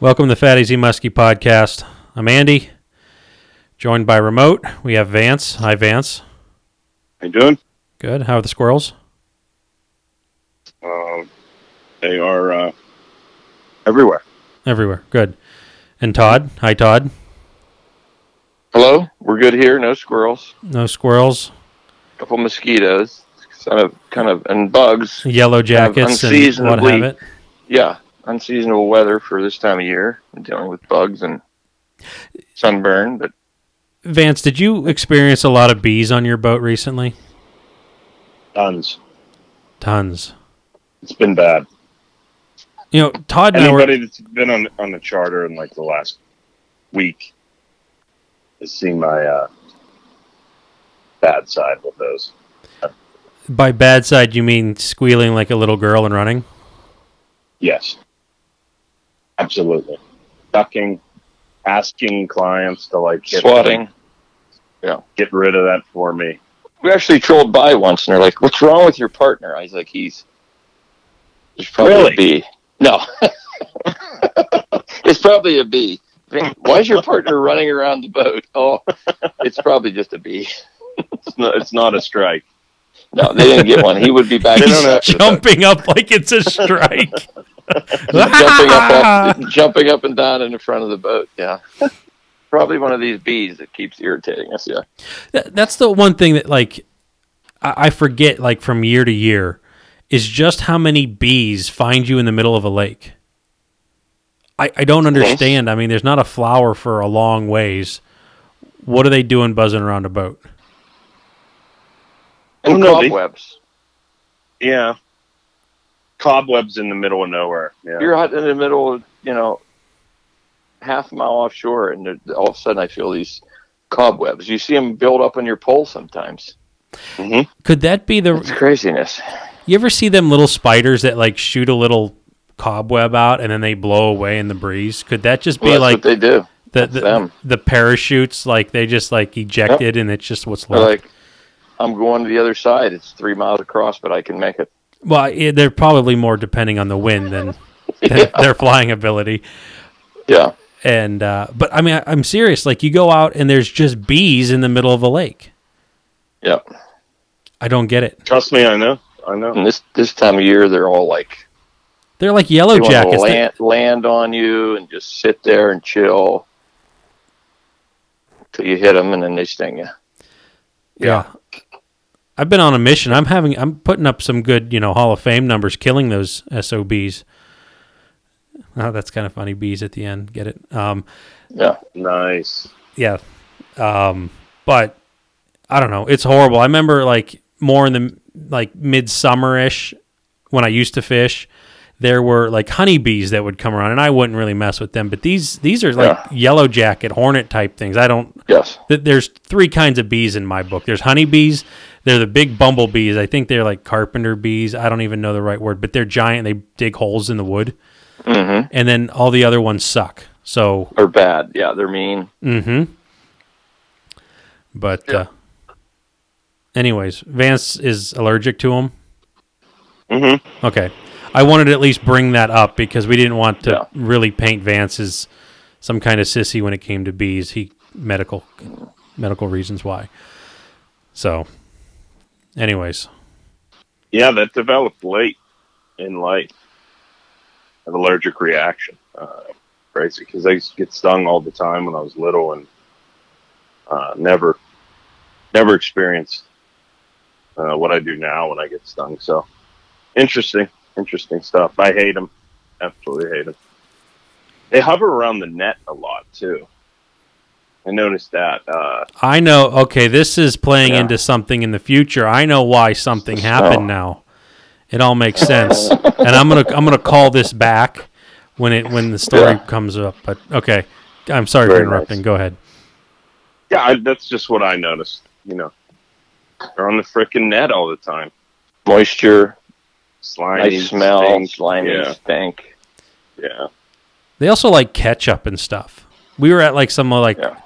Welcome to the Fat Easy Muskie podcast. I'm Andy, joined by remote. We have Vance. Hi, Vance. How you doing? Good. How are the squirrels? Uh, they are uh, everywhere. Everywhere. Good. And Todd. Hi, Todd. Hello, we're good here. No squirrels, No squirrels. A couple mosquitoes, kind of, kind of, and bugs. Yellow jackets and what unseasonably- have it. Yeah, unseasonable weather for this time of year. I'm dealing with bugs and sunburn, but Vance, did you experience a lot of bees on your boat recently? Tons. Tons. It's been bad. You know, Todd and I were. Anybody that's been on on the charter in like the last week has seen my uh, bad side with those. By bad side, you mean squealing like a little girl and running? Yes, absolutely. Ducking, asking clients to like get, swatting. Yeah. Get rid of that for me. We actually trolled by once, and they're like, "What's wrong with your partner?" I was like, "He's there's probably Really? a bee." No, it's probably a bee. Why is your partner running around the boat? Oh, it's probably just a bee. It's not, it's not a strike. No, they didn't get one. He would be back. They in don't have- after the boat. Jumping up like it's a strike. jumping up, up jumping up and down in the front of the boat. Yeah, probably one of these bees that keeps irritating us. Yeah, That- That's the one thing that like I I forget like from year to year is just how many bees find you in the middle of a lake. I, I don't understand. I mean, there's not a flower for a long ways. What are they doing buzzing around a boat? and Oh, no, they- cobwebs. Yeah, cobwebs in the middle of nowhere. Yeah, You're out in the middle of you know half a mile offshore, and all of a sudden I feel these cobwebs. You see them build up on your pole sometimes. hmm Could that be the? It's craziness. You ever see them little spiders that like shoot a little cobweb out and then they blow away in the breeze? Could that just be Well, that's like what they do. the the, them. the parachutes? Like they just like ejected and it's just what's They're like, I'm going to the other side. It's three miles across, but I can make it. Well, i they're probably more depending on the wind than, than Yeah. their flying ability. Yeah. And uh, but I mean, I, I'm serious. Like you go out and there's just bees in the middle of a lake. Yeah. I don't get it. Trust me, I know. I know. And this this time of year, they're all like They're like yellow they want to jackets. They- land, land on you and just sit there and chill till you hit them, and then they sting you. yeah. I've been on a mission. I'm having. I'm putting up some good, you know, Hall of Fame numbers, killing those SOBs. Oh, that's kind of funny. Bees at the end. Get it? Um, Yeah. Nice. yeah. Um, but I don't know. It's horrible. I remember like more in the like midsummer ish when I used to fish. There were like honeybees that would come around, and I wouldn't really mess with them. But these these are like yellow jacket hornet type things. I don't. Yes. th- There's three kinds of bees in my book. There's honeybees. They're the big bumblebees. I think they're like carpenter bees. I don't even know the right word, but they're giant. They dig holes in the wood, Mm-hmm. and then all the other ones suck. So Or bad. Yeah, they're mean. Mm-hmm. But uh, anyways, Vance is allergic to them. Mm-hmm. Okay, I wanted to at least bring that up because we didn't want to Yeah. really paint Vance as some kind of sissy when it came to bees. He medical medical reasons why. So, anyways, Yeah, that developed late in life. An allergic reaction. Uh, crazy because I used to get stung all the time when I was little and uh, never, never experienced uh, what I do now when I get stung. So interesting, interesting stuff. I hate them. Absolutely hate them. They hover around the net a lot too. I noticed that. Uh, I know. Okay, this is playing Yeah. into something in the future. I know why something So- happened now. It all makes sense, and I'm gonna I'm gonna call this back when it when the story Yeah. comes up. But okay, I'm sorry for interrupting. nice. Go ahead. yeah, I, that's just what I noticed. You know, they're on the frickin' net all the time. Moisture, Slimy, nice smell, stink. slimy, Yeah, stink. yeah. They also like ketchup and stuff. We were at like some like, Yeah.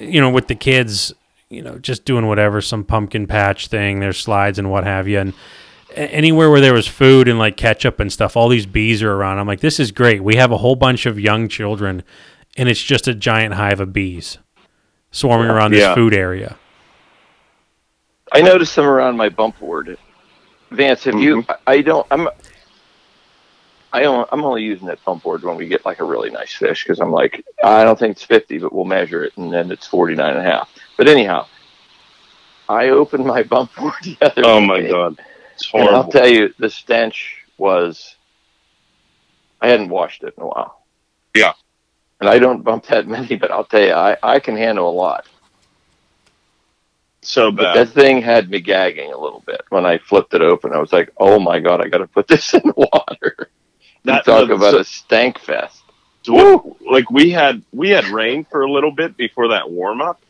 you know, with the kids, you know, just doing whatever, some pumpkin patch thing. There's slides and what have you, and anywhere where there was food and like ketchup and stuff, all these bees are around. I'm like, this is great. We have a whole bunch of young children, and it's just a giant hive of bees swarming around this Yeah. food area. I noticed them around my bump board. Vance, have you? Mm-hmm. I I don't. I'm. I don't, I'm only using that bump board when we get like a really nice fish because I'm like, I don't think it's 50, but we'll measure it, and then it's 49 and a half. But anyhow, I opened my bump board the other Oh my day, god, it's And I'll tell you, the stench was. I hadn't washed it in a while. Yeah. And I don't bump that many, but I'll tell you, I, I can handle a lot. So But bad. that thing had me gagging a little bit when I flipped it open. I was like, "Oh my god, I got to put this in water." You That- talk that's- about a stank fest. So, like we had we had rain for a little bit before that warm up.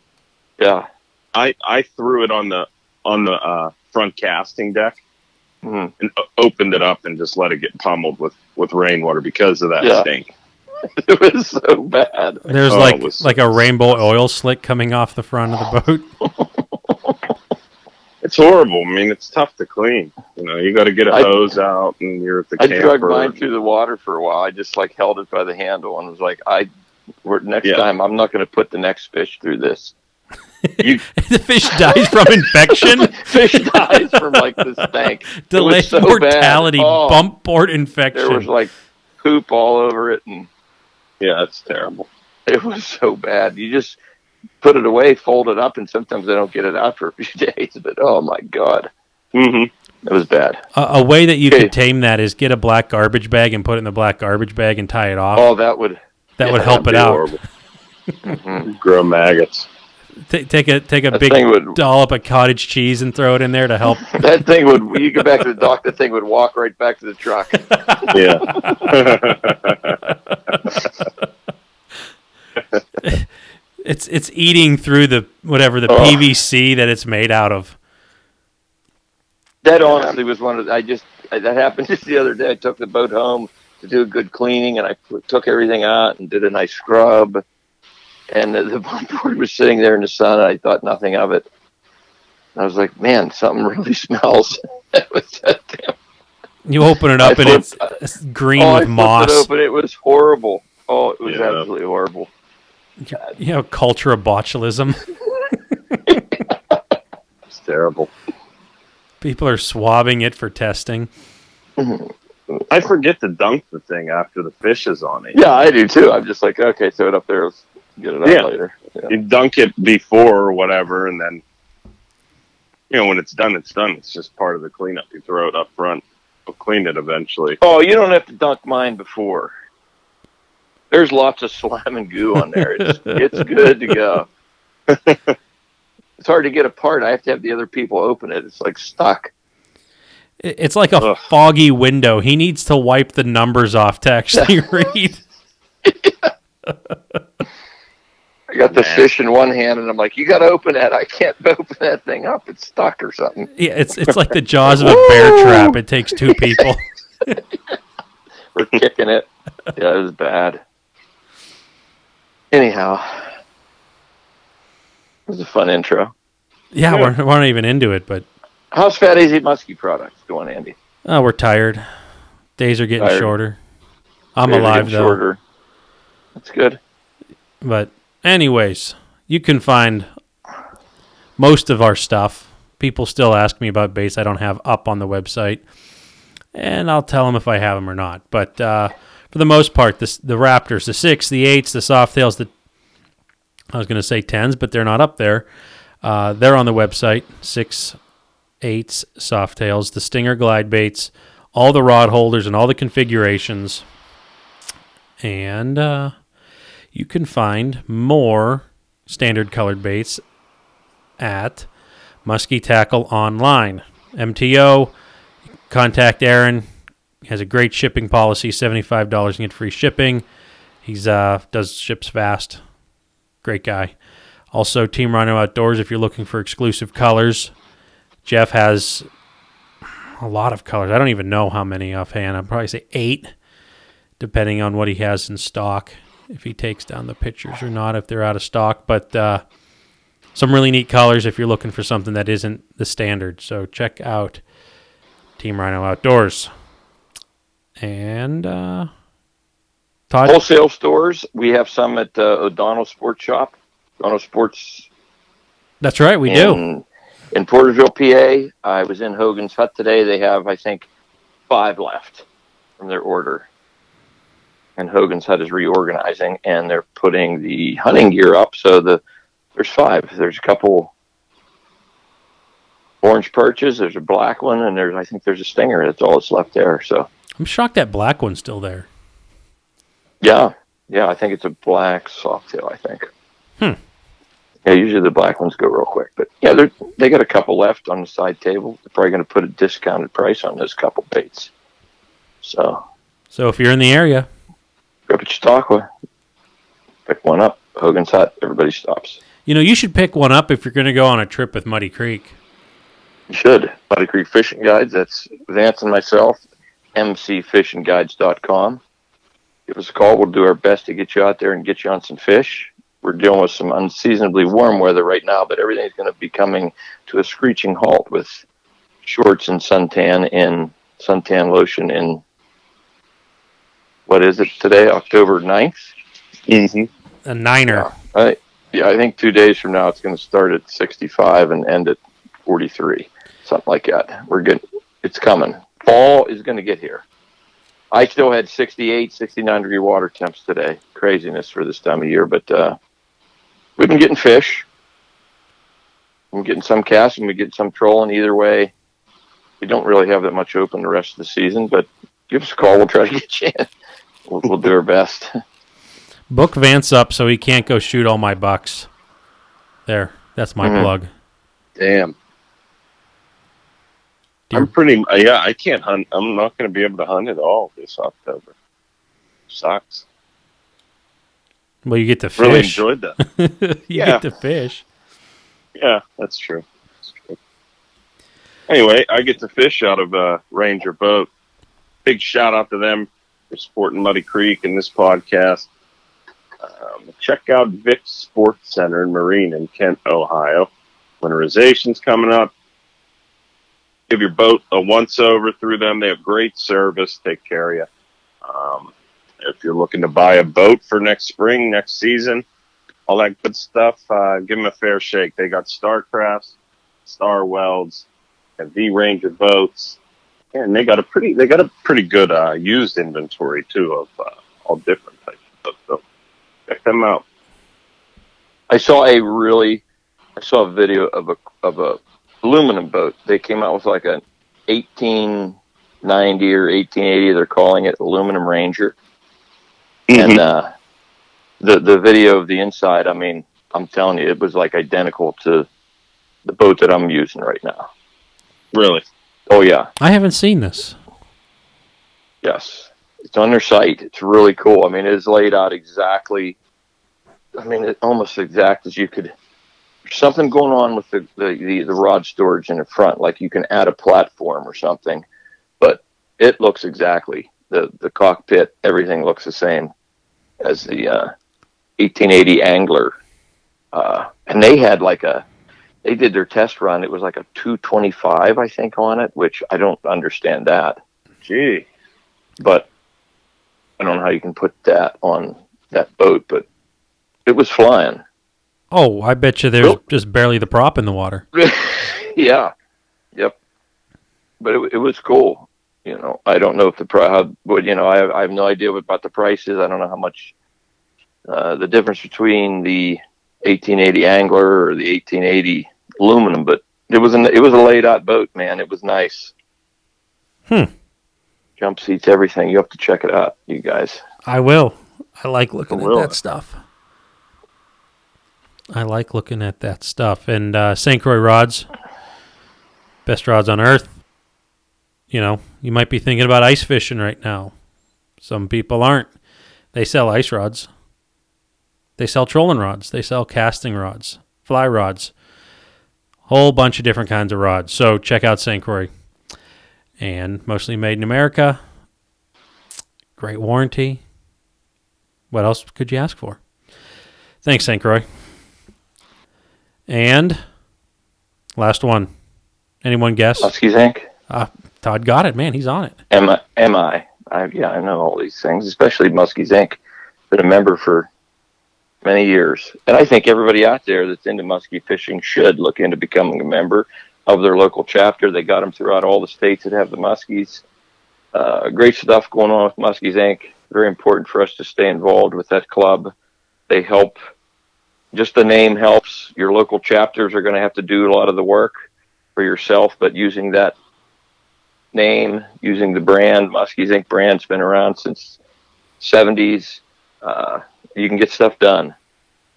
Yeah. I I threw it on the on the uh, front casting deck Mhm. and opened it up and just let it get pummeled with with rainwater because of that Yeah. stink. It was so bad. There's Oh, like was- like a rainbow oil slick coming off the front of the boat. It's horrible. I mean, it's tough to clean. You know, you got to get a I- hose out, and you're at the I camper. drug mine through the water for a while. I just like held it by the handle and was like, "I, we're, next Yeah. time I'm not going to put the next fish through this." You, the fish dies from infection, fish dies from like this stank. delayed so mortality. Oh. bump board infection. There was like poop all over it, and yeah, it's terrible. it was so bad. You just put it away, fold it up, and sometimes I don't get it out for a few days. But oh my god, hmm it was bad. A, a way that you Okay. could tame that is get a black garbage bag and put it in the black garbage bag and tie it off. Oh, that would that yeah, would help it out. horrible. mhm. Grow maggots. Ta take a take a that big thing would dollop of cottage cheese and throw it in there to help. that thing would. You go back to the dock, the thing would walk right back to the truck. Yeah. It's it's eating through the whatever the Oh. PVC that it's made out of. That honestly was one of the, I just that happened just the other day. I took the boat home to do a good cleaning, and I put, took everything out and did a nice scrub. And the, the board was sitting there in the sun, and I thought nothing of it. I was like, "Man, something really smells." was that damn. You open it up I and it's, flipped- it's green oh, with flipped moss. it open. It was horrible. Oh, it was Yeah. absolutely horrible. You know, culture of botulism. it's terrible. People are swabbing it for testing. Mm-hmm. I forget to dunk the thing after the fish is on it. Yeah, I do too. I'm just like, okay, throw it up there. Let's get it out Yeah. later. Yeah. You dunk it before or whatever, and then you know when it's done, it's done. It's just part of the cleanup. You throw it up front. We'll clean it eventually. Oh, you don't have to dunk mine before. There's lots of slime and goo on there. It's it's good to go. it's hard to get apart. I have to have the other people open it. It's like stuck. It's like a Ugh. foggy window. He needs to wipe the numbers off to actually read. I got the Man. fish in one hand, and I'm like, "You got to open that. I can't open that thing up. It's stuck or something." Yeah, it's it's like the jaws of a bear trap. It takes two people. We're kicking it. Yeah, it was bad. Anyhow, it was a fun intro. Yeah, Yeah. we're we're not even into it, but How's Fat Easy Muskie products going, Andy? oh, we're tired. Days are getting Tired. shorter. I'm Days are alive getting though. Shorter. That's good. But anyways, you can find most of our stuff. People still ask me about baits I don't have up on the website, and I'll tell them if I have them or not. But uh, for the most part, this, the Raptors, the six, the eights, the soft tails, the I was going to say tens, but they're not up there. Uh, they're on the website. Six, eights, soft tails, the Stinger glide baits, all the rod holders, and all the configurations. And uh, you can find more standard colored baits at Muskie Tackle Online. MTO, contact Aaron. Has a great shipping policy, $75 and get free shipping. He's uh does ships fast. Great guy. Also Team Rhino Outdoors if you're looking for exclusive colors. Jeff has a lot of colors. I don't even know how many offhand. I'd probably say 8 depending on what he has in stock if he takes down the pictures or not if they're out of stock but uh, some really neat colors if you're looking for something that isn't the standard so check out Team Rhino Outdoors. And uh, Todd, Wholesale stores. We have some at uh, O'Donnell Sports Shop. O'Donnell Sports that's right, we do. in, in Portersville, PA. I was in Hogan's Hut today. They have, I think, five left from their order. And Hogan's Hut is reorganizing, and they're putting the hunting gear up. So the there's five. There's a couple orange perches. There's a black one, and there's I think there's a stinger. That's all that's left there. So I'm shocked that black one's still there. yeah, yeah. I think it's a black softail. I think. Hmm. Yeah, usually the black ones go real quick, but yeah, they they got a couple left on the side table. They're probably going to put a discounted price on those couple baits. So So if you're in the area, go to Chautauqua, pick one up. Hogan's Hut. Everybody stops. you know, you should pick one up if you're going to go on a trip with Muddy Creek. You should. Muddy Creek Fishing Guides. That's Vance and myself. mcfishingguides.com. Give us a call. We'll do our best to get you out there and get you on some fish. We're dealing with some unseasonably warm weather right now, but everything's going to be coming to a screeching halt with shorts and suntan and suntan lotion in what is it today, October 9th? Mm-hmm. A niner. I, yeah, I think two days from now it's going to start at 65 and end at 43, something like that. We're good. It's coming. Fall is going to get here. I still had 68, 69 degree water temps today. Craziness for this time of year, but uh, we've been getting fish. I'm getting some casting, we get some trolling. Either way, we don't really have that much open the rest of the season, but give us a call. We'll try to get you in. We'll, we'll do our best. Book Vance up so he can't go shoot all my bucks. There, that's my Mhm. plug. Damn. Dear- I'm pretty. Yeah, I can't hunt. I'm not going to be able to hunt at all this October. Sucks. Well, you get to fish. Really enjoyed that. you Yeah. get to fish. Yeah, that's true. That's true. Anyway, I get to fish out of a Ranger boat. Big shout out to them for supporting Muddy Creek and this podcast. Um, check out Vic Sports Center and Marine in Kent, Ohio. Winterization's coming up. Give your boat a once over through them. They have great service. Take care of you. Um, if you're looking to buy a boat for next spring, next season, all that good stuff. Uh, give them a fair shake. They got Starcrafts, Star Welds, and V Ranger boats, and they got a pretty they got a pretty good uh, used inventory too of uh, all different types of boats. So check them out. I saw a really, I saw a video of a of a aluminum boat. They came out with like an 1890 or 1880. They're calling it aluminum Ranger, and uh, the the video of the inside. I mean, I'm telling you, it was like identical to the boat that I'm using right now. really, Oh yeah, I haven't seen this. yes, it's on their site. It's really cool. I mean, it is laid out exactly. I mean, it, almost exact as you could. Something going on with the, the, the, the rod storage in the front, like you can add a platform or something, but it looks exactly the the cockpit. Everything looks the same as the uh, 1880 Angler, uh, and they had like a. They did their test run. It was like a 225, I think, on it, which I don't understand that gee, but I don't know how you can put that on that boat, but it was flying. Oh, I bet you there's Nope. just barely the prop in the water. yeah. Yep. But it, it was cool. You know, I don't know if the price, how, but you know, I have, I have no idea about the prices. I don't know how much, uh, the difference between the 1880 Angler or the 1880 aluminum, but it was an, it was a laid out boat, man. It was nice. Hmm. Jump seats, everything. You have to check it out, you guys. I will. I like looking I at that stuff. I like looking at that stuff. And uh, St. Croix rods, best rods on earth. You know, you might be thinking about ice fishing right now. Some people aren't. They sell ice rods. They sell trolling rods. They sell casting rods, fly rods, whole bunch of different kinds of rods. So check out St. Croix. And mostly made in America. Great warranty. What else could you ask for? Thanks, St. Croix. And last one. Anyone guess? Muskies Inc. Todd got it, man. He's on it. Am I? Am I? I yeah, I know all these things, especially Muskies Inc. Been a member for many years, and I think everybody out there that's into muskie fishing should look into becoming a member of their local chapter. They got them throughout all the states that have the muskies. Uh, great stuff going on with Muskies Inc. Very important for us to stay involved with that club. They help. Just the name helps. Your local chapters are going to have to do a lot of the work for yourself, but using that name, using the brand, Muskies Inc. brand's been around since 70s. Uh, you can get stuff done.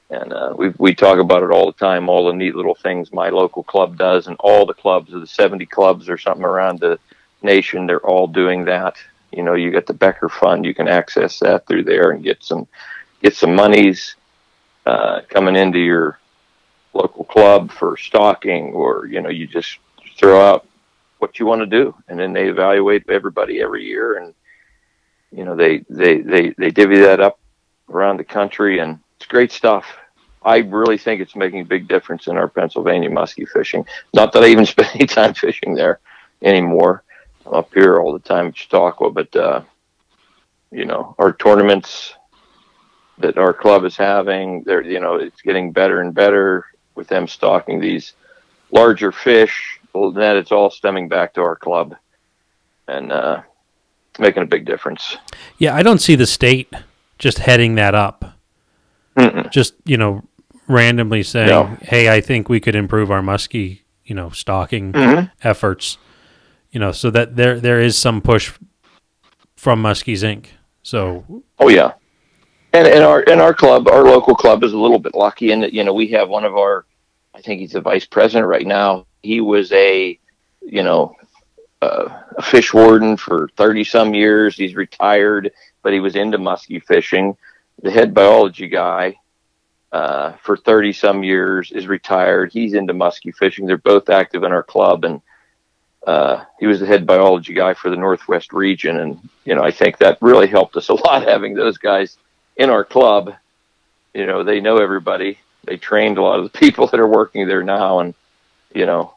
And uh, we we talk about it all the time, all the neat little things my local club does, and all the clubs of the 70 clubs or something around the nation, they're all doing that. You know, you got the Becker Fund, you can access that through there and get some get some monies uh, coming into your local club for stocking, or you know, you just throw out what you want to do, and then they evaluate everybody every year, and you know, they they they they divvy that up around the country, and it's great stuff. I really think it's making a big difference in our Pennsylvania muskie fishing. Not that I even spend any time fishing there anymore. I'm up here all the time at Chautauqua, but uh, you know, our tournaments that our club is having, they're you know, it's getting better and better with them stocking these larger fish. Well, that it's all stemming back to our club, and uh, making a big difference. Yeah, I don't see the state just heading that up. Mm-mm. Just you know, randomly saying, No. "Hey, I think we could improve our muskie, you know, stocking Mhm. efforts." You know, so that there there is some push from Muskies Inc. So Oh yeah, and and our and our club, our local club, is a little bit lucky in that you know we have one of our, I think he's the vice president right now. He was a, you know, uh, a fish warden for thirty some years. He's retired, but he was into muskie fishing. The head biology guy. Uh, for 30 some years is retired. He's into muskie fishing. They're both active in our club and uh, he was the head biology guy for the Northwest region, and you know I think that really helped us a lot having those guys in our club. You know, they know everybody. They trained a lot of the people that are working there now, and you know,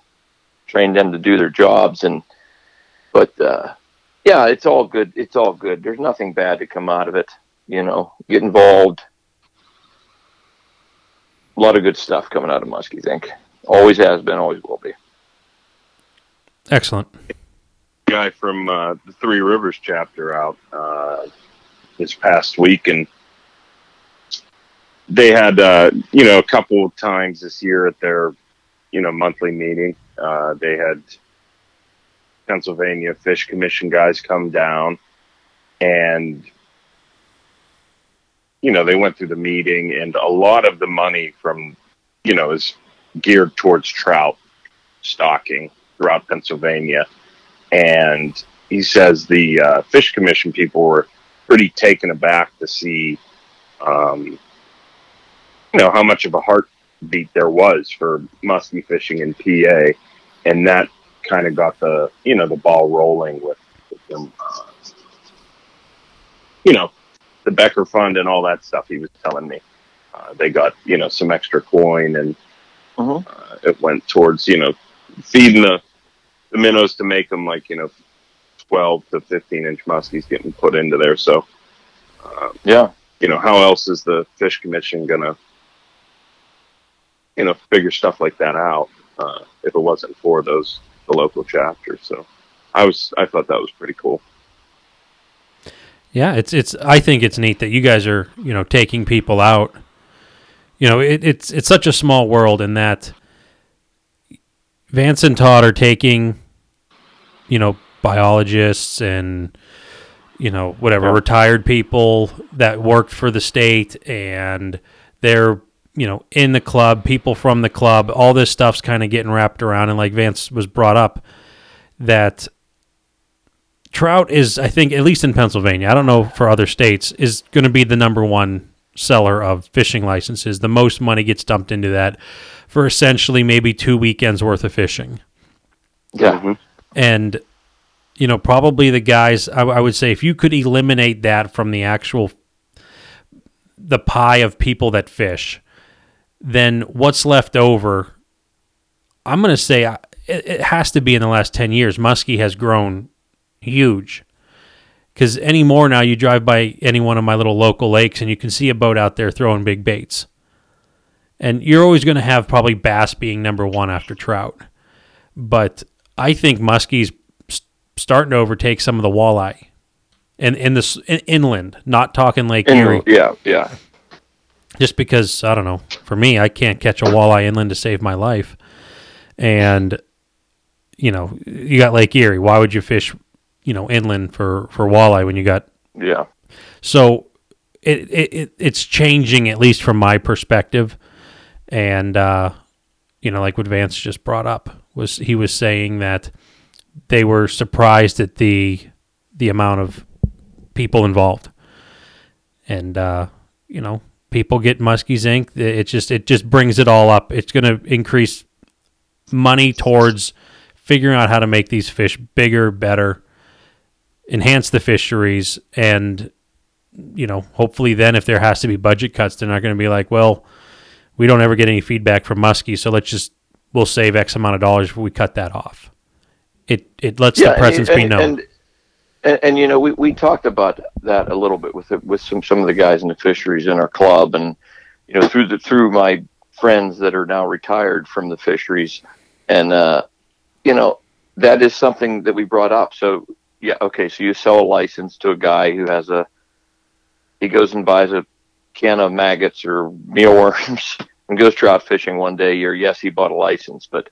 trained them to do their jobs. And but uh, yeah, it's all good. It's all good. There's nothing bad to come out of it. You know, get involved. A lot of good stuff coming out of Muskies Inc. Always has been, always will be. excellent. guy from uh, the Three Rivers chapter out uh, this past week, and they had uh, you know a couple times this year at their you know monthly meeting. Uh, they had Pennsylvania Fish Commission guys come down, and you know they went through the meeting, and a lot of the money from you know is geared towards trout stocking throughout Pennsylvania and he says the uh, fish commission people were pretty taken aback to see, um, you know, how much of a heartbeat there was for muskie fishing in PA, and that kind of got the you know the ball rolling with, with them, uh, you know, the Becker Fund and all that stuff. He was telling me uh, they got you know some extra coin and Mhm. uh, it went towards you know feeding the the minnows to make them like you know 12 to 15 inch muskies getting put into there so uh, Yeah. you know how else is the fish commission gonna you know figure stuff like that out uh, if it wasn't for those the local chapters so i was i thought that was pretty cool Yeah, it's it's. I think it's neat that you guys are you know taking people out. You know, it, it's it's such a small world in that Vance and Todd are taking, you know, biologists and you know whatever Yeah. retired people that worked for the state and they're you know in the club, people from the club. All this stuff's kind of getting wrapped around, and like Vance was brought up that trout is i think at least in pennsylvania i don't know for other states is going to be the number one seller of fishing licenses the most money gets dumped into that for essentially maybe two weekends worth of fishing Yeah. Mhm. and you know probably the guys I, I would say if you could eliminate that from the actual the pie of people that fish then what's left over i'm going to say it, it has to be in the last 10 years. Muskie has grown huge. Because anymore now, you drive by any one of my little local lakes and you can see a boat out there throwing big baits. And you're always going to have probably bass being number one after trout. But I think muskie's starting to overtake some of the walleye. And in this in, inland, not talking Lake Erie, In- yeah, yeah. Just because I don't know. For me, I can't catch a walleye inland to save my life, and you know, you got Lake Erie. Why would you fish, you know, inland for for walleye when you got Yeah. so it, it, it it's changing at least from my perspective, and uh, you know, like what Vance just brought up was he was saying that they were surprised at the the amount of people involved, and uh, you know, people get Muskie's Inc. It just it just brings it all up. It's going to increase money towards figuring out how to make these fish bigger, better, enhance the fisheries, and you know, hopefully then if there has to be budget cuts, they're not going to be like, well, we don't ever get any feedback from Muskie, so let's just we'll save X amount of dollars if we cut that off. It it lets the and- presence be and, known. And, and, and you know, we, we talked about that a little bit with with some some of the guys in the fisheries in our club, and you know, through the through my friends that are now retired from the fisheries, and uh, you know, that is something that we brought up. So yeah, okay, so you sell a license to a guy who has a he goes and buys a can of maggots or mealworms and goes trout fishing one day. Or yes, he bought a license, but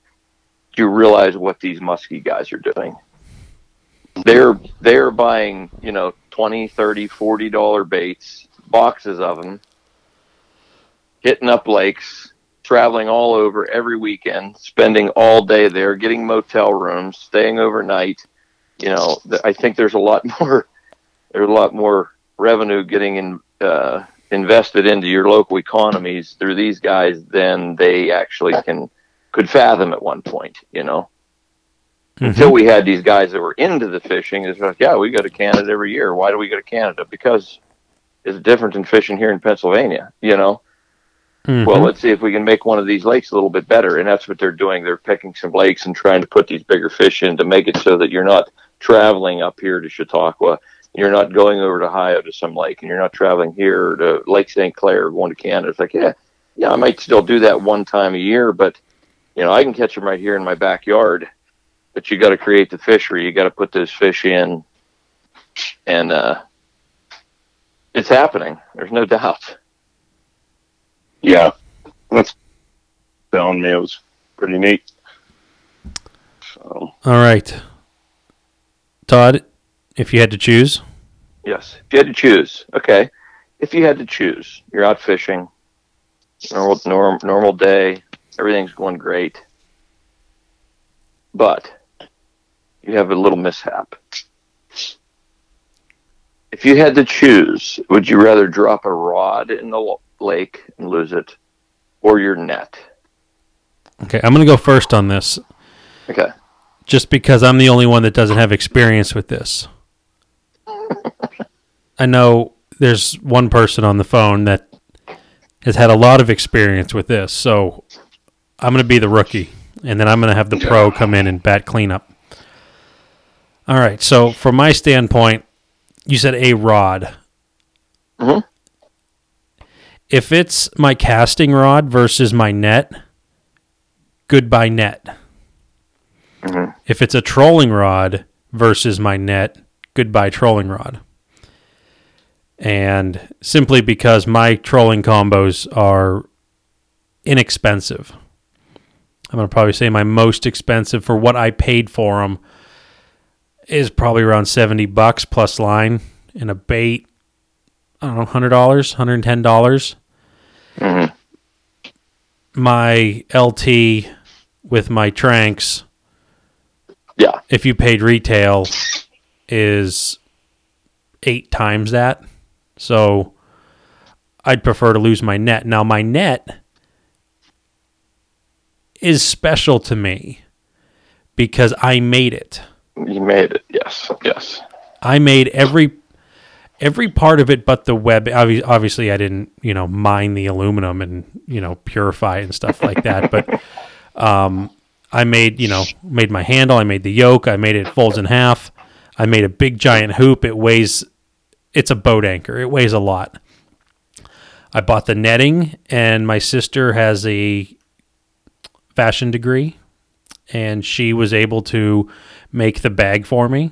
do you realize what these muskie guys are doing? They're they're buying, you know, 20, 30, 40 dollar baits, boxes of them, hitting up lakes, traveling all over every weekend, spending all day there, getting motel rooms, staying overnight. You know, I think there's a lot more there's a lot more revenue getting in uh, invested into your local economies through these guys than they actually can could fathom at one point. You know, until we had these guys that were into the fishing, it's like, yeah, we go to Canada every year. Why do we go to Canada? Because it's different than fishing here in Pennsylvania. You know, Mhm. well, let's see if we can make one of these lakes a little bit better. And that's what they're doing. They're picking some lakes and trying to put these bigger fish in to make it so that you're not traveling up here to Chautauqua. You're not going over to Ohio to some lake, and you're not traveling here to Lake St. Clair or going to Canada. It's like, yeah, yeah, I might still do that one time a year, but you know, I can catch them right here in my backyard. But you got to create the fishery. You got to put those fish in, and uh, it's happening. There's no doubt. Yeah, that's telling me it was pretty neat. So All right, Todd, if you had to choose, Yes. If you had to choose, okay. If you had to choose, you're out fishing, normal norm, normal day, everything's going great, but you have a little mishap. If you had to choose, would you rather drop a rod in the lake and lose it, or your net? okay, I'm going to go first on this, Okay. just because I'm the only one that doesn't have experience with this. I know there's one person on the phone that has had a lot of experience with this, so I'm going to be the rookie, and then I'm going to have the pro come in and bat cleanup. All right, so from my standpoint, you said a rod. Mhm. If it's my casting rod versus my net, goodbye net. Mhm. If it's a trolling rod versus my net, goodbye trolling rod. And simply because my trolling combos are inexpensive. I'm going to probably say my most expensive for what I paid for them is probably around 70 bucks plus line and a bait. I don't know, $100, $110. Mhm. My LT with my Tranx Yeah. if you paid retail is eight times that. So I'd prefer to lose my net. Now my net is special to me because I made it. You made it. Yes. Yes. I made every every part of it but the web obviously I didn't, you know, mine the aluminum and, you know, purify and stuff like that, but um I made, you know, made my handle, I made the yoke, I made it folds in half. I made a big giant hoop. It weighs it's a boat anchor. It weighs a lot. I bought the netting and my sister has a fashion degree and she was able to make the bag for me.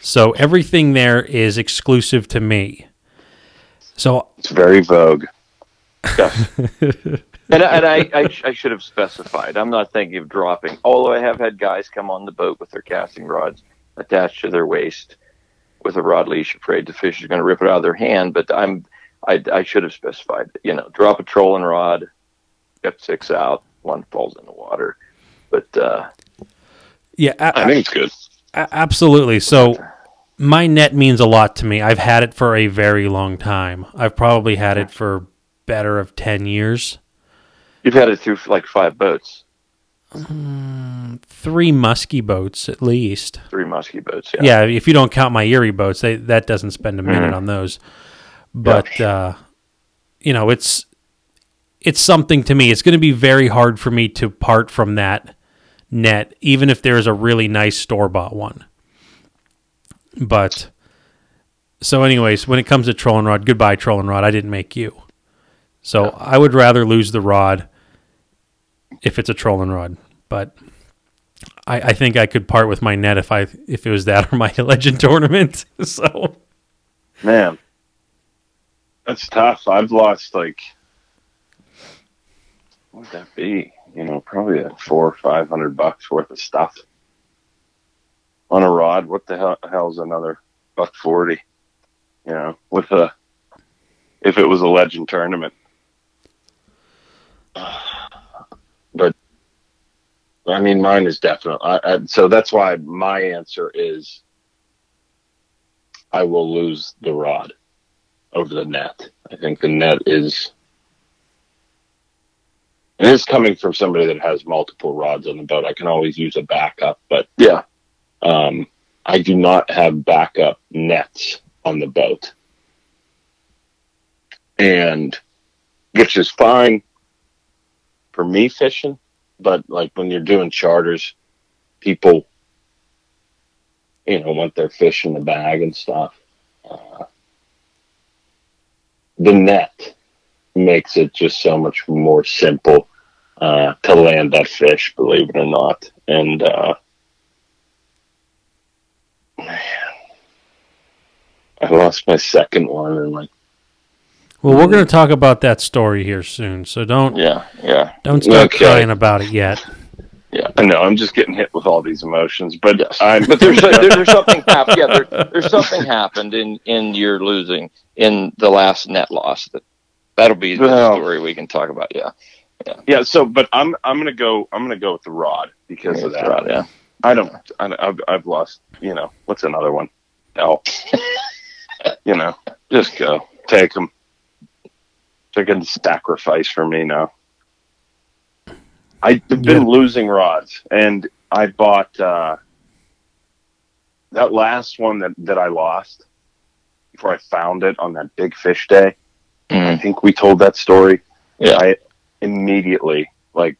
So everything there is exclusive to me. So It's very vogue. And, and I, I, I should have specified. I'm not thinking of dropping. Although I have had guys come on the boat with their casting rods attached to their waist with a rod leash, afraid the fish is going to rip it out of their hand. But I'm I, I should have specified. You know, drop a trolling rod, get six out, one falls in the water. But uh, yeah, a- I think it's good. a- absolutely. So my net means a lot to me. I've had it for a very long time. I've probably had it for better of 10 years. you've had it through like five boats, Three musky boats at least. three musky boats. Yeah, yeah. if you don't count my Erie boats, they, that doesn't spend a minute Mhm. on those. But uh, you know, it's it's something to me. It's going to be very hard for me to part from that net, even if there's a really nice store bought one. But so, anyways, when it comes to trolling rod, goodbye trolling rod. I didn't make you, so I would rather lose the rod if it's a trolling rod. But I, I think I could part with my net if I if it was that or my legend tournament. so Man, that's tough. I've lost like what would that be? You know, probably a four or five hundred bucks worth of stuff on a rod. What the hell hell's another buck forty? You know, with a if it was a legend tournament. But I mean, mine is definitely. So that's why my answer is I will lose the rod over the net. I think the net is. And it's coming from somebody that has multiple rods on the boat. I can always use a backup, but yeah. um, I do not have backup nets on the boat. And which is fine for me fishing, but like when you're doing charters, people, you know, want their fish in the bag and stuff. Uh, the net makes it just so much more simple uh, to land that fish, believe it or not. And uh, man, I lost my second one, and like well, we're going to talk about that story here soon. So don't Yeah. Yeah. don't start Okay. crying about it yet. Yeah, I know I'm just getting hit with all these emotions, but Yes. I'm But there's there, there's something happened. Yeah, there, there's something happened in in your losing in the last net loss. That that'll be the Well- story we can talk about. Yeah, yeah. So, but I'm I'm gonna go I'm gonna go with the rod because of that. Right, yeah. I don't. I, I've I've lost. You know what's another one? No. you know, just go take them. They're going to sacrifice for me now. I've been Yeah. losing rods, and I bought uh, that last one that that I lost before I found it on that big fish day. I Mhm. think we told that story. Yeah. I immediately like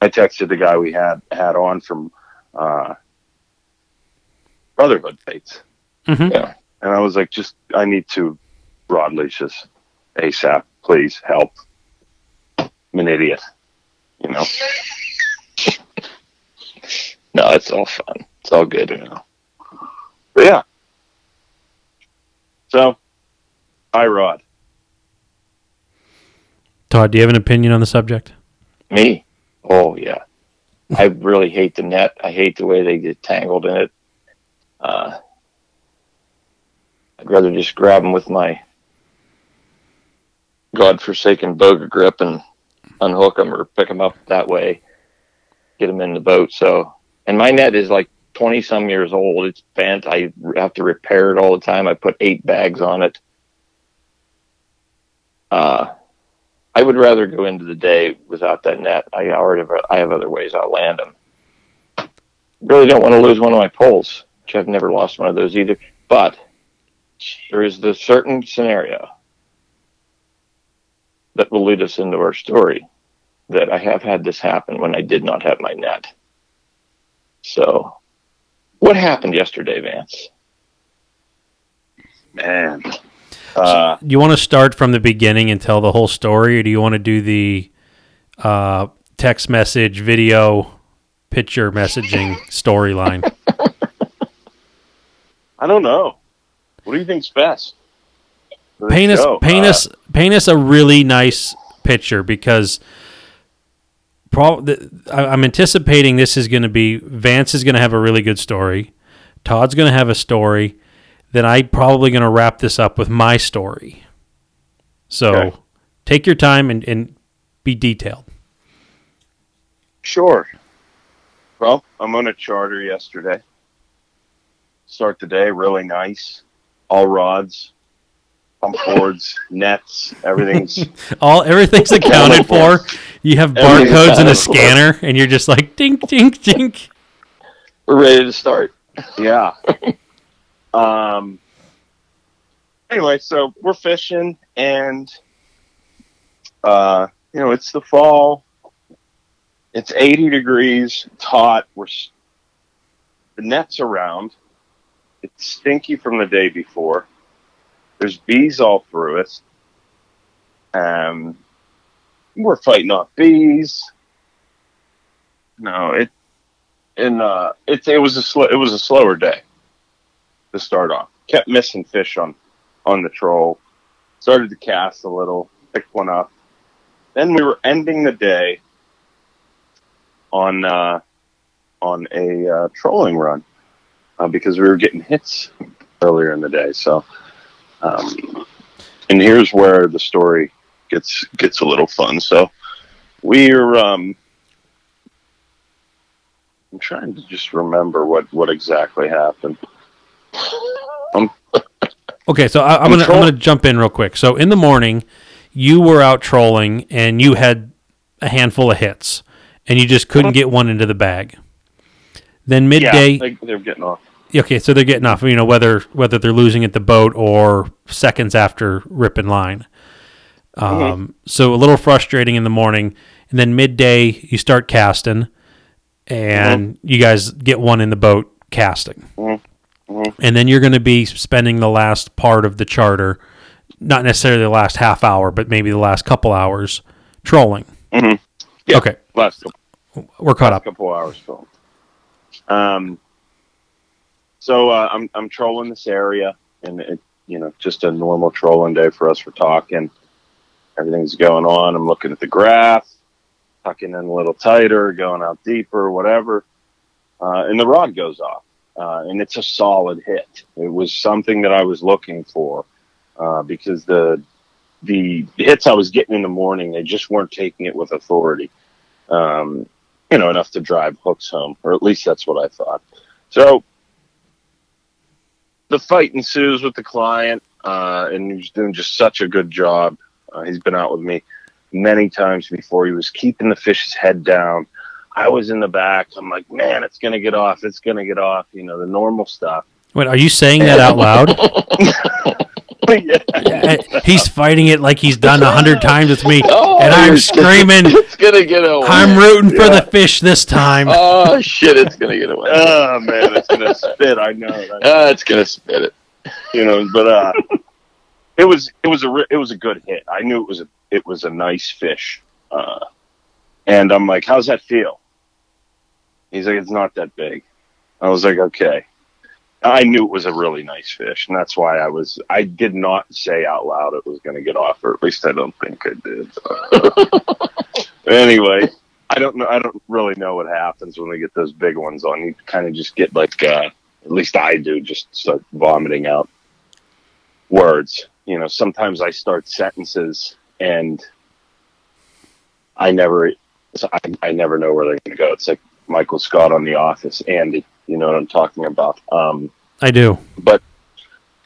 I texted the guy we had had on from uh, Brotherhood Baits, Mhm. Yeah. and I was like, just I need to rod leashes ASAP, please help. I'm an idiot, you know. No, it's all fun. It's all good. You know. But yeah. So, I rod. Todd, do you have an opinion on the subject? Me? Oh yeah. I really hate the net. I hate the way they get tangled in it. Uh, I'd rather just grab them with my godforsaken boga grip and unhook them or pick them up that way, get them in the boat. So, and my net is like 20 some years old. It's bent. I have to repair it all the time. I put eight bags on it. Uh, I would rather go into the day without that net. I already have, I have other ways I'll land them. Really don't want to lose one of my poles, which I've never lost one of those either. But there is the certain scenario that will lead us into our story that I have had this happen when I did not have my net. So, what happened yesterday, Vance? Man. Uh, Do you want to start from the beginning and tell the whole story, or do you want to do the uh, text message, video, picture messaging storyline? I don't know. What do you think's best? paint us, paint Uh, us, paint us a really nice picture because. Pro- I'm anticipating this is going to be Vance is going to have a really good story. Todd's going to have a story. Then I'm probably going to wrap this up with my story. So Okay. take your time and, and be detailed. Sure. Well, I'm on a charter yesterday. Start the day really nice. All rods, bump boards, nets, everything's All everything's accounted for. You have barcodes and a scanner, and you're just like dink, dink, dink. We're ready to start. yeah. um. Anyway, so we're fishing, and uh, you know, it's the fall. It's 80 degrees. It's hot. We're the net's around. It's stinky from the day before. There's bees all through it. Um, we're fighting off bees. No, it and uh, it it was a slow it was a slower day to start off. Kept missing fish on on the troll. Started to cast a little, picked one up. Then we were ending the day on uh, on a uh, trolling run uh, because we were getting hits earlier in the day. So, um, and here's where the story gets gets a little fun. So, we're um, I'm trying to just remember what what exactly happened. Okay, so I, I'm I'm gonna I'm gonna jump in real quick. So in the morning, you were out trolling and you had a handful of hits, and you just couldn't get one into the bag. Then midday, Yeah, they, they're getting off. okay, so they're getting off. You know whether whether they're losing at the boat or seconds after ripping line. Um, So a little frustrating in the morning, and then midday you start casting, and you guys get one in the boat casting, Mhm. Mhm. and then you're going to be spending the last part of the charter, not necessarily the last half hour, but maybe the last couple hours trolling. Mhm. Yeah. Okay, Last couple, we're caught up. couple hours film. Um. So uh, I'm I'm trolling this area, and it you know just a normal trolling day for us. We're talking, everything's going on. I'm looking at the graph, tucking in a little tighter, going out deeper, whatever, uh, and the rod goes off, uh, and it's a solid hit. It was something that I was looking for uh, because the the hits I was getting in the morning, they just weren't taking it with authority. Um, you know, enough to drive hooks home, or at least that's what I thought. So the fight ensues with the client, uh, and he's doing just such a good job. Uh, he's been out with me many times before. He was keeping the fish's head down. I was in the back. I'm like, man, it's gonna get off. It's gonna get off. You know, the normal stuff. Wait, are you saying that out loud? yeah. Uh, he's fighting it like he's done a hundred times with me, Oh, and I'm screaming. It's gonna get away. I'm rooting for Yeah. the fish this time. Oh shit! It's gonna get away. Oh man, it's gonna spit. I know. That. Ah, it's gonna spit it. you know but uh it was it was a it was a good hit i knew it was a it was a nice fish uh and i'm like how's that feel? He's like it's not that big. I was like okay. I knew it was a really nice fish and that's why i was i did not say out loud it was going to get off or at least i don't think i did. Anyway i don't know i don't really know what happens when we get those big ones on. You kind of just get like uh at least I do, just start vomiting out words. You know, sometimes I start sentences and I never, so I, I never know where they're going to go. It's like Michael Scott on The Office, Andy. You know what I'm talking about. Um, I do. but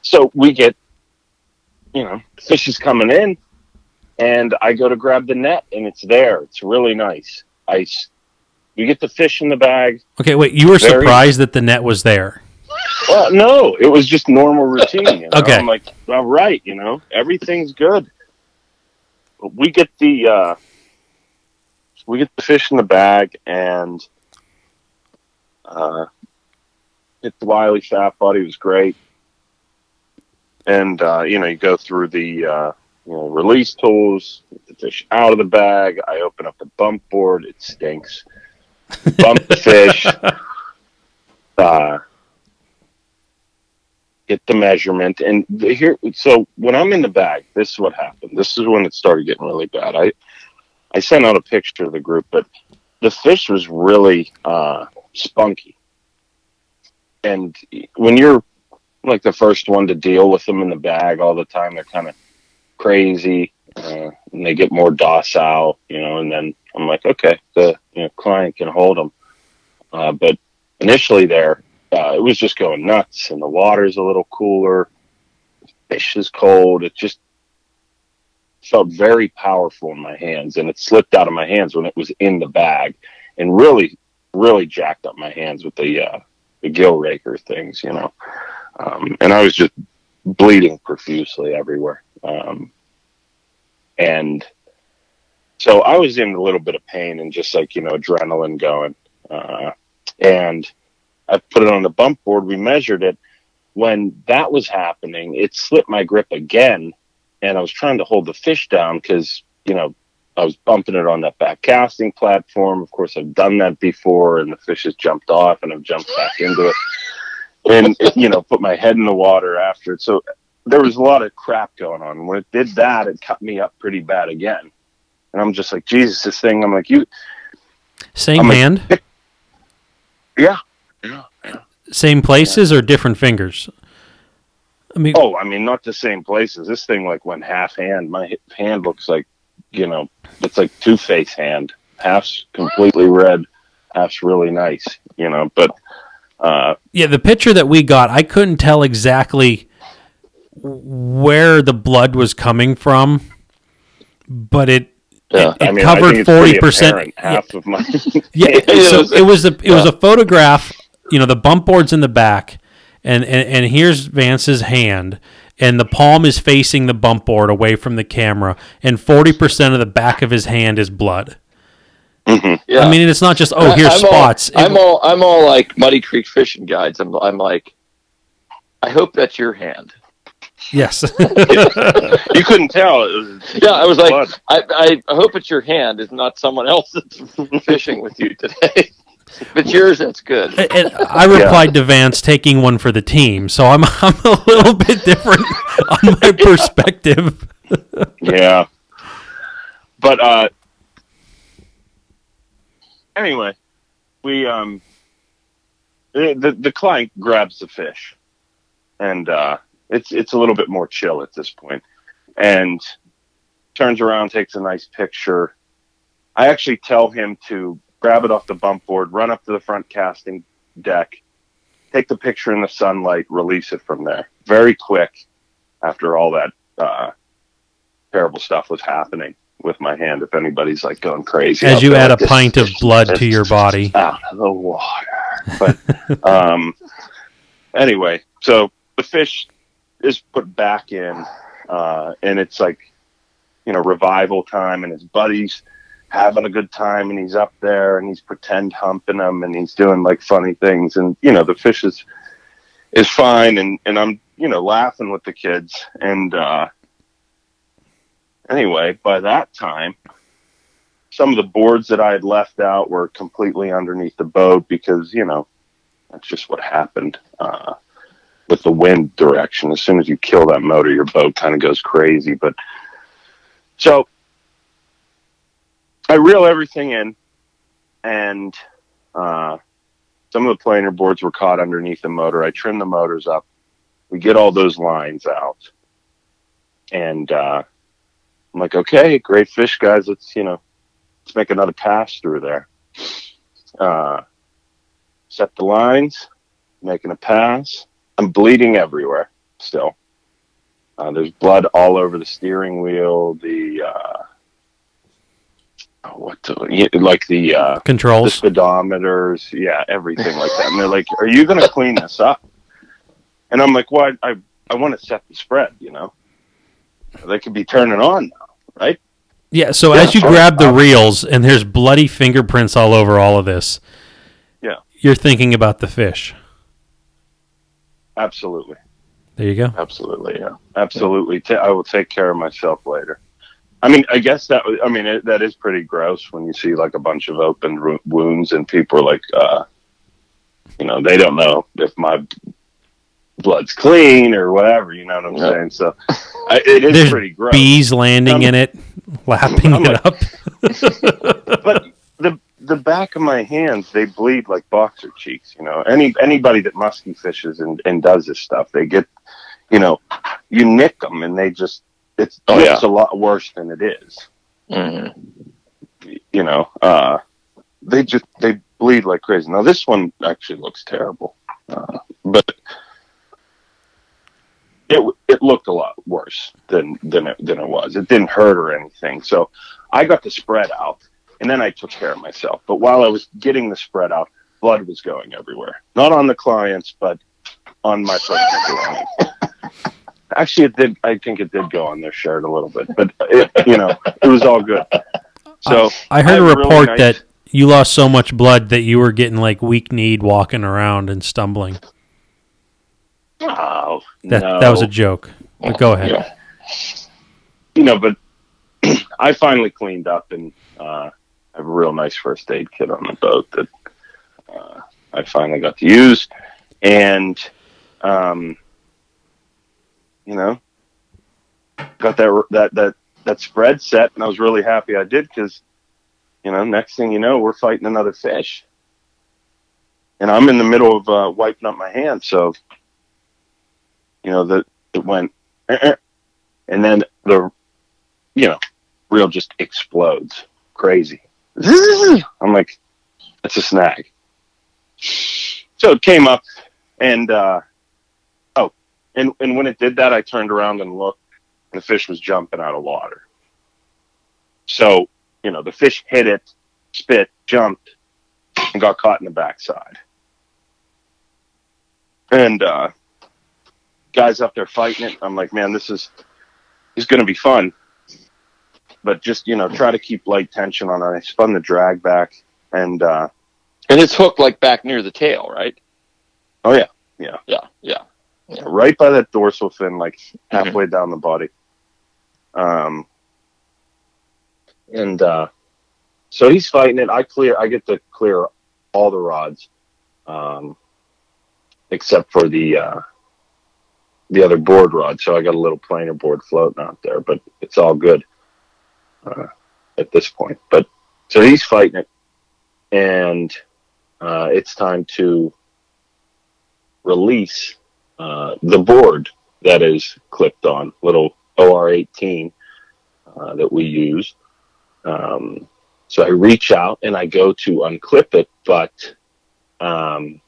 so we get, you know, fish is coming in, and I go to grab the net, and it's there. It's really nice. I we get the fish in the bag. Okay, wait. You were Very- surprised that the net was there. Well, no, it was just normal routine. You know? Okay. I'm like, all right, you know, everything's good. We get the uh, we get the fish in the bag and uh, hit the Wiley fat body was great. And uh, you know, you go through the uh, you know release tools, get the fish out of the bag. I open up the bump board. It stinks. Bump the fish. Uh, get the measurement and the- here so when i'm in the bag this is what happened this is when it started getting really bad i i sent out a picture of the group but the fish was really uh spunky. And when you're like the first one to deal with them in the bag all the time they're kind of crazy uh, and they get more docile you know and then i'm like okay the you know, client can hold them uh, but initially there uh, it was just going nuts and the water's a little cooler. Fish is cold. It just felt very powerful in my hands and it slipped out of my hands when it was in the bag and really really jacked up my hands with the uh the gill raker things you know um and i was just bleeding profusely everywhere um and so i was in a little bit of pain and just like you know adrenaline going uh and I put it on the bump board. We measured it. When that was happening, it slipped my grip again, and I was trying to hold the fish down because you know I was bumping it on that back casting platform. Of course, I've done that before, and the fish has jumped off, and I've jumped back into it, and you know put my head in the water after it. So there was a lot of crap going on. When it did that, it cut me up pretty bad again, and I'm just like Jesus, this thing. I'm like you, Same I'm hand, yeah, yeah. same places, or different fingers. I mean, Oh, I mean, not the same places. This thing like went half hand. My hand looks like, you know, it's like two face hand. Half's completely red, half's really nice. You know, but uh, yeah, the picture that we got, I couldn't tell exactly where the blood was coming from, but it yeah, it, it I mean, covered I think it's pretty forty percent. Half of my Yeah, so it was a it was a photograph. You know, the bump board's in the back, and, and and here's Vance's hand, and the palm is facing the bump board away from the camera, and forty percent of the back of his hand is blood. Mm-hmm. Yeah. I mean, it's not just oh here's I'm spots. All, It- I'm all I'm all like Muddy Creek fishing guides. I'm I'm like, I hope that's your hand. yes, you couldn't tell. It was Yeah, I was like. I, I hope it's your hand, is not someone else that's fishing with you today. if it's yours, that's good. And I replied to Vance taking one for the team, so I'm I'm a little bit different on my perspective. yeah. But uh anyway, we um the the, the client grabs the fish and uh it's it's a little bit more chill at this point and turns around takes a nice picture i actually tell him to grab it off the bump board run up to the front casting deck take the picture in the sunlight release it from there very quick after all that uh terrible stuff was happening with my hand. If anybody's like going crazy, As you there, add a this- pint of blood to your body. out of the water. But um, anyway, so the fish is put back in, uh, and it's like you know revival time, and his buddies having a good time, and he's up there, and he's pretend humping them, and he's doing like funny things, and you know the fish is is fine, and and I'm you know laughing with the kids, and uh, anyway, by that time some of the boards that I had left out were completely underneath the boat because, you know, that's just what happened uh, with the wind direction. As soon as you kill that motor, your boat kind of goes crazy. But so I reel everything in, and uh, some of the planer boards were caught underneath the motor. I trim the motors up. We get all those lines out. And uh, I'm like, okay, great fish, guys. Let's, you know, let's make another pass through there. Uh, set the lines, making a pass. I'm bleeding everywhere still. Uh, there's blood all over the steering wheel, the, uh, what the, like the, uh, controls, the speedometers, yeah, everything like that. And they're like, "Are you going to clean this up?" And I'm like, "Well, I I want to set the spread, you know. They could be turning on now, right?" Yeah. So Yeah, as you sure. grab the reels and there's bloody fingerprints all over all of this, Yeah. you're thinking about the fish. Absolutely. There you go. Absolutely, yeah, absolutely. I will take care of myself later. I mean, I guess that. I mean, it, that is pretty gross when you see like a bunch of open ru- wounds and people are like, uh, you know, they don't know if my blood's clean or whatever. You know what I'm Yeah. saying? So, I, it is There's pretty gross. Bees landing I'm- in it, lapping I'm it like- up. but the the back of my hands they bleed like boxer cheeks. You know, any anybody that musky fishes and, and does this stuff, they get, you know, you nick them and they just it's Oh, it's a lot worse than it is. Mhm. You know, uh, they just they bleed like crazy. Now this one actually looks terrible, uh, but it it looked a lot worse than than it than it was. It didn't hurt or anything. So I got the spread out, and then I took care of myself. But while I was getting the spread out, blood was going everywhere. Not on the clients, but on my personal Actually, it did. I think it did go on their shirt a little bit, but it, you know, it was all good. So I heard I a have really report nice- that you lost so much blood that you were getting like weak kneed walking around and stumbling. Oh, That no. that was a joke. But go ahead. Yeah. you know, but I finally cleaned up and uh, I have a real nice first aid kit on the boat that uh, I finally got to use, and um, you know, got that that that that spread set, and I was really happy I did because you know, next thing you know, we're fighting another fish, and I'm in the middle of uh, wiping up my hands, so you know that it went. And then the you know reel just explodes. Crazy. I'm like that's a snag. So it came up and uh and and when it did that i turned around and looked and the fish was jumping out of water so you know the fish hit it spit jumped and got caught in the backside and uh guys up there fighting it i'm like man this is is going to be fun. But just you know, try to keep light tension on it. I spun the drag back, and uh, And it's hooked like back near the tail, right? oh yeah. yeah, Yeah, yeah. Right by that dorsal fin, like halfway down the body. Um, and uh, so he's fighting it. I clear. I get to clear all the rods, um, except for the uh, the other board rod. So I got a little planer board floating out there, but it's all good uh, at this point. But so he's fighting it, and uh, it's time to release uh, the board that is clipped on little OR18 uh, that we use. Um, so I reach out and I go to unclip it, but um,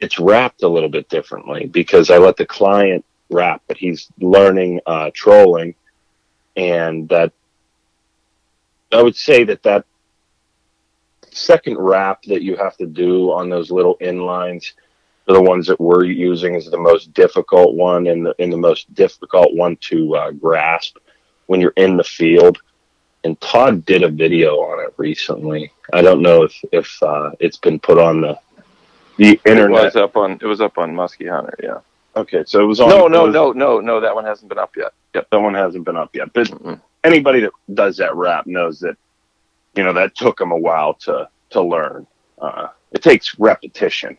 it's wrapped a little bit differently because I let the client wrap, but he's learning uh, trolling, and that I would say that that second wrap that you have to do on those little inlines the ones that we're using is the most difficult one and the, and the most difficult one to uh, grasp when you're in the field. And Todd did a video on it recently. I don't know if if uh, it's been put on the the internet. It was up on it was up on Muskie Hunter, yeah. Okay, so it was on. No, no, was- no, no, no, that one hasn't been up yet. Yep. That one hasn't been up yet. But Mm-mm. anybody that does that rap knows that you know that took them a while to to learn. Uh, it takes repetition,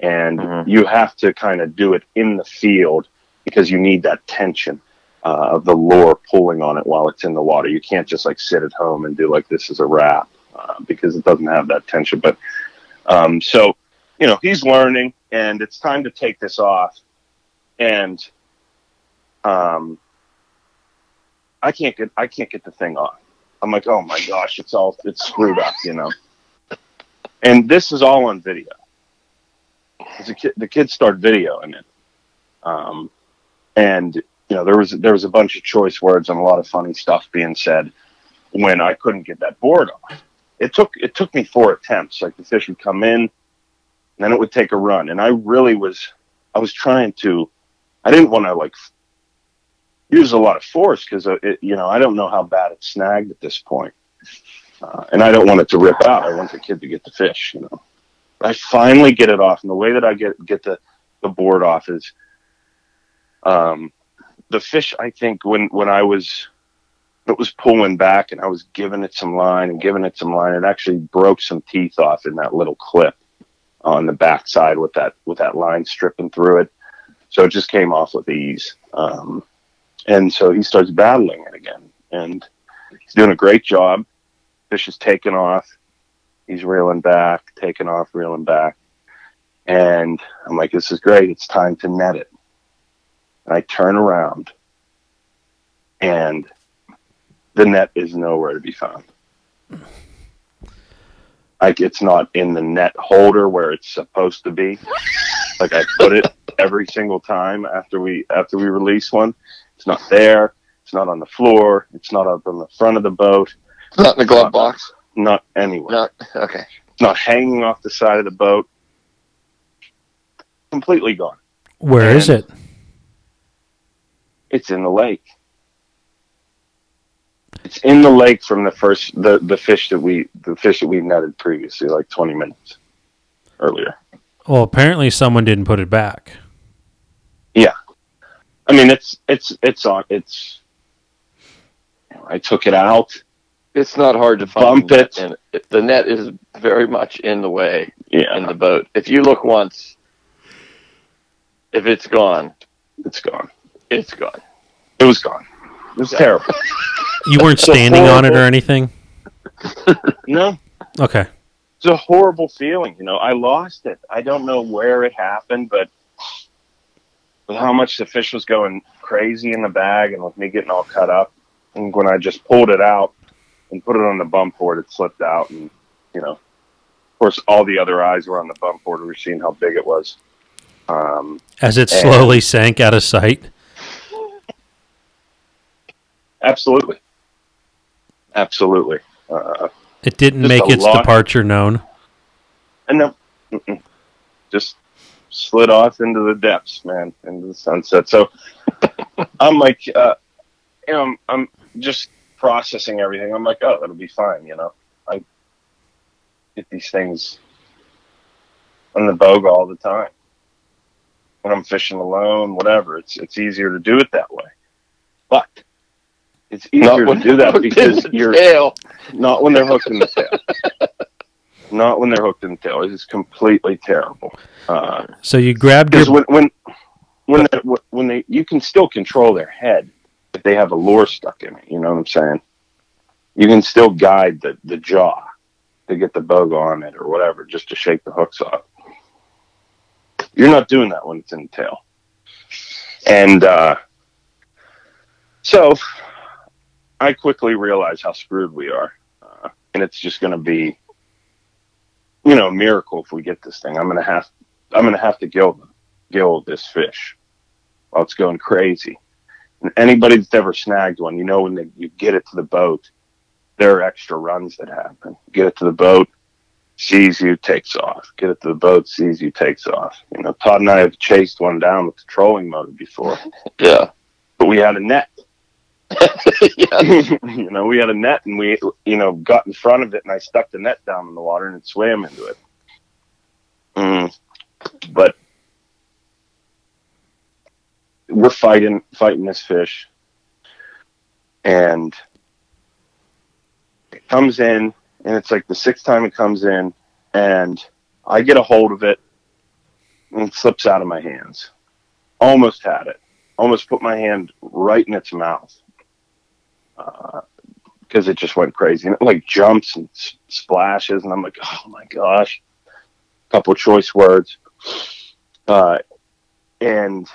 and Mhm. you have to kind of do it in the field because you need that tension uh, of the lure pulling on it while it's in the water. You can't just like sit at home and do like this is a wrap uh, because it doesn't have that tension. But um, so you know he's learning, and it's time to take this off, and um, I can't get I can't get the thing off. I'm like, oh my gosh, it's all it's screwed up, you know. And this is all on video. The, kid, the kids start videoing it, um, and you know there was there was a bunch of choice words and a lot of funny stuff being said when I couldn't get that board off. It took it took me four attempts. Like the fish would come in, and then it would take a run, and I really was I was trying to I didn't want to like use a lot of force because you know I don't know how bad it snagged at this point, uh, and I don't want it to rip out. I want the kid to get the fish. You know, I finally get it off, and the way that I get get the the board off is, um, the fish. I think when when I was it was pulling back and I was giving it some line and giving it some line. It actually broke some teeth off in that little clip on the backside with that with that line stripping through it. So it just came off with ease. Um, and so he starts battling it again, and he's doing a great job. Fish is taking off. He's reeling back, taking off, reeling back. And I'm like, this is great. It's time to net it. And I turn around and the net is nowhere to be found. Like it's not in the net holder where it's supposed to be. Like I put it every single time after we after we release one. It's not there. It's not on the floor. It's not up on the front of the boat. It's Not in the glove uh, box. Not anywhere. Not okay. Not hanging off the side of the boat. Completely gone. Where and is it? It's in the lake. It's in the lake from the first the the fish that we the fish that we netted previously, like twenty minutes earlier. Well, apparently someone didn't put it back. Yeah, I mean it's it's it's on it's. I took it out. It's not hard to bump it. And the net is very much in the way yeah. in the boat. If you look once, if it's gone, it's gone. It's gone. It was gone. It was terrible. You weren't standing on it or anything? no. Okay. It's a horrible feeling. You know, I lost it. I don't know where it happened, but with how much the fish was going crazy in the bag and with me getting all cut up, and when I just pulled it out and put it on the bump board, it slipped out. And, you know, of course, all the other eyes were on the bump board. We were seeing how big it was. Um, As it slowly sank out of sight. Absolutely. Absolutely. Uh, it didn't make its lot. departure known. And no, just slid off into the depths, man, into the sunset. So I'm like, uh, you know, I'm, I'm just processing everything. I'm like, oh, that'll be fine. You know, I get these things on the boga all the time when I'm fishing alone, whatever. It's it's easier to do it that way. But it's easier to do that because you're tail. not when they're hooked in the tail. not when they're hooked in the tail. It's completely terrible. Uh, so you grabbed your when when when they, when they you can still control their head if they have a lure stuck in it. You know what I'm saying? You can still guide the the jaw to get the bug on it or whatever, just to shake the hooks off. You're not doing that when it's in the tail. And uh, so I quickly realize how screwed we are, uh, and it's just going to be, you know, a miracle if we get this thing. I'm going to have, I'm going to have to gill, gill this fish while it's going crazy. Anybody that's ever snagged one, you know, when they, you get it to the boat, there are extra runs that happen. Get it to the boat, sees you, takes off. Get it to the boat, sees you, takes off. You know, Todd and I have chased one down with the trolling motor before. yeah. But we had a net you know, we had a net and we, you know, got in front of it and I stuck the net down in the water and it swam into it. Mm. But we're fighting, fighting this fish and it comes in and it's like the sixth time it comes in and I get a hold of it and it slips out of my hands. Almost had it. Almost put my hand right in its mouth because uh, it just went crazy and it like jumps and s- splashes and I'm like, oh my gosh, couple choice words, uh, and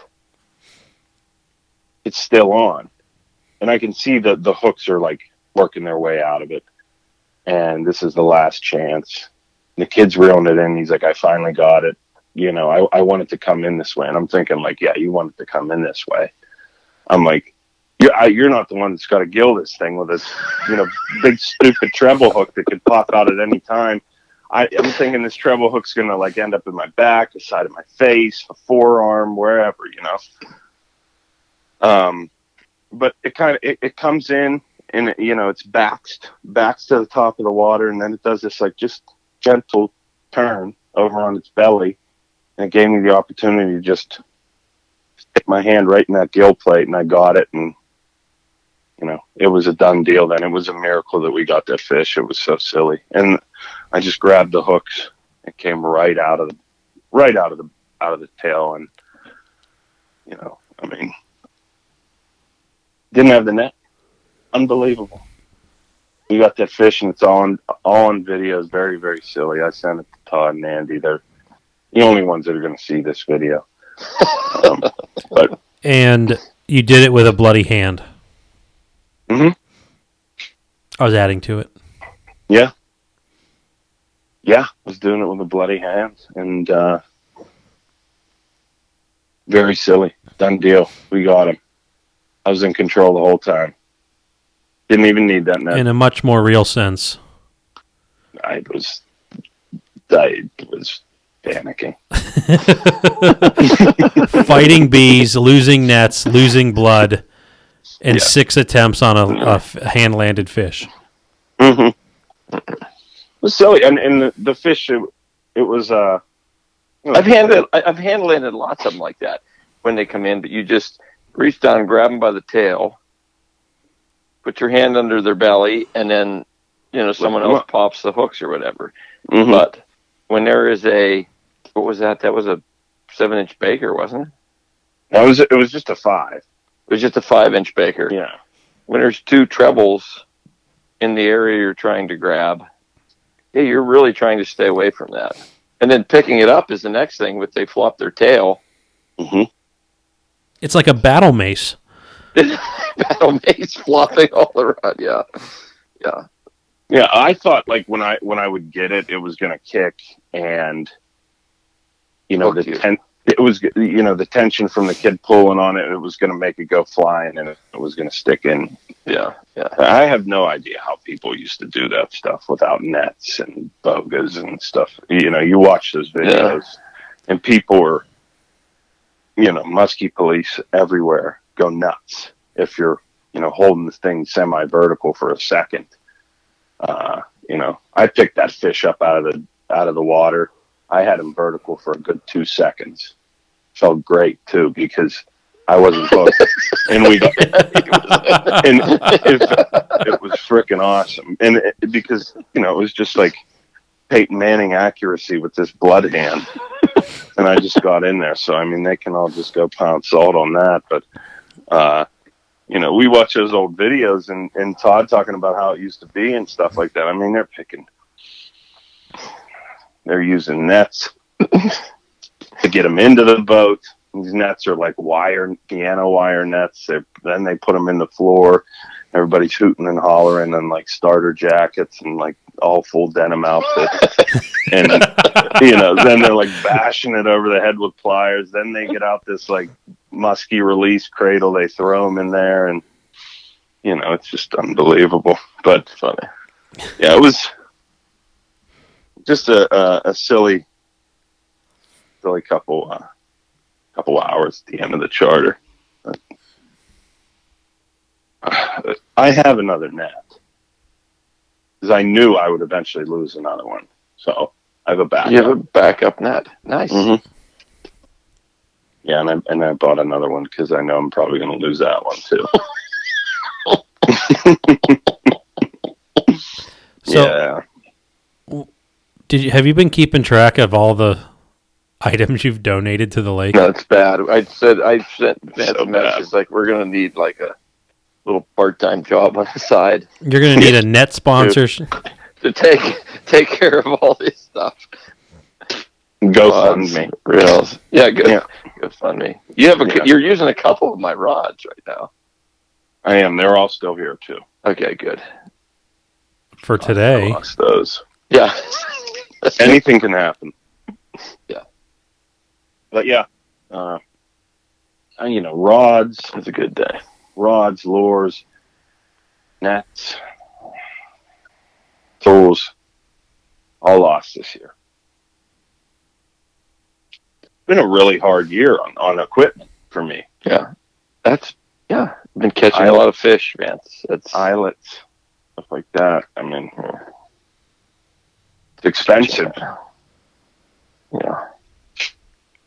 it's still on, and I can see that the hooks are like working their way out of it, and this is the last chance. The kid's reeling it in. He's like, I finally got it. You know, I, I want it to come in this way. And I'm thinking like, yeah, you want it to come in this way. I'm like, you're, I, you're not the one that's got to gill this thing with this, you know, big stupid treble hook that could pop out at any time. I, am thinking this treble hook's gonna like end up in my back, the side of my face, a forearm, wherever, you know. Um, but it kind of it, it comes in and you know it's backs backs to the top of the water, and then it does this like just gentle turn over on its belly, and it gave me the opportunity to just stick my hand right in that gill plate, and I got it, and you know it was a done deal. Then it was a miracle that we got that fish. It was so silly, and I just grabbed the hooks. It came right out of the right out of the out of the tail, and you know, I mean, didn't have the net. Unbelievable. We got that fish, and it's all on all on video. It's very very silly. I sent it to Todd and Andy. They're the only ones that are going to see this video. Um, but And you did it with a bloody hand. Mhm. I was adding to it. yeah, yeah, was doing it with a bloody hand, and uh, very silly. Done deal. We got him. I was in control the whole time. Didn't even need that net. In a much more real sense. I was, I was panicking. Fighting bees, losing nets, losing blood, and Yeah. six attempts on a hand landed fish. Mm-hmm. It was silly, and and the, the fish, it, it was. uh I've handled I- I've hand landed lots of them like that when they come in, but you just reach down, grab them by the tail, put your hand under their belly, and then you know someone else pops the hooks or whatever. Mhm. But when there is a what was that? That was a seven inch baker, wasn't it? That was it was just a five. It was just a five inch baker. Yeah. When there's two trebles in the area you're trying to grab, yeah, you're really trying to stay away from that. And then picking it up is the next thing. With they flop their tail, hmm It's like a battle mace. battle mace flopping all around. Yeah, yeah. Yeah, I thought like when I when I would get it, it was gonna kick, and you know Hook the you. ten, it was you know the tension from the kid pulling on it, it was gonna make it go flying, and it, it was gonna stick in. Yeah, yeah. I have no idea how people used to do that stuff without nets and bogas and stuff. You know, you watch those videos, and people are, you know, muskie police everywhere go nuts if you're, you know, holding the thing semi-vertical for a second. Uh, you know, I picked that fish up out of the out of the water. I had him vertical for a good two seconds. Felt great too because I wasn't close, and we got and it, it was freaking awesome. And it, because you know, it was just like Peyton Manning accuracy with this blood hand, and I just got in there. So I mean, they can all just go pound salt on that. But uh, you know, we watch those old videos and and Todd talking about how it used to be and stuff like that. I mean, they're picking, they're using nets to get them into the boat. These nets are like wire, piano wire nets. They then they put them in the floor. Everybody's hooting and hollering and like starter jackets and like all full denim outfits. and you know, then they're like bashing it over the head with pliers. Then they get out this like musky release cradle. They throw them in there, and you know, it's just unbelievable. But Funny. yeah, it was just a a, a silly, silly couple uh, couple hours at the end of the charter. Uh, I have another net because I knew I would eventually lose another one, so I have a backup. You have a backup net. Nice. Mhm. Yeah, and I and I bought another one because I know I'm probably going to lose that one too. So yeah, did you have you been keeping track of all the items you've donated to the lake? That's bad. I said I sent Vance So a message bad. like we're gonna need like a little part time job on the side You're gonna need a net sponsor. to take take care of all this stuff. go Rods, fund me. Reels. Yeah, good. Yeah. Good fund me. You have a Yeah. you're using a couple of my rods right now. I am. They're all still here too. Okay, good. for today. I lost those. Yeah. Anything can happen. But yeah, uh, you know, rods, It's a good day. rods, lures, nets, tools, all lost this year. It's been a really hard year on, on equipment for me. Yeah. That's Yeah, I've been catching a lot of fish, Vance. It's islets, stuff like that. I mean, it's expensive. yeah.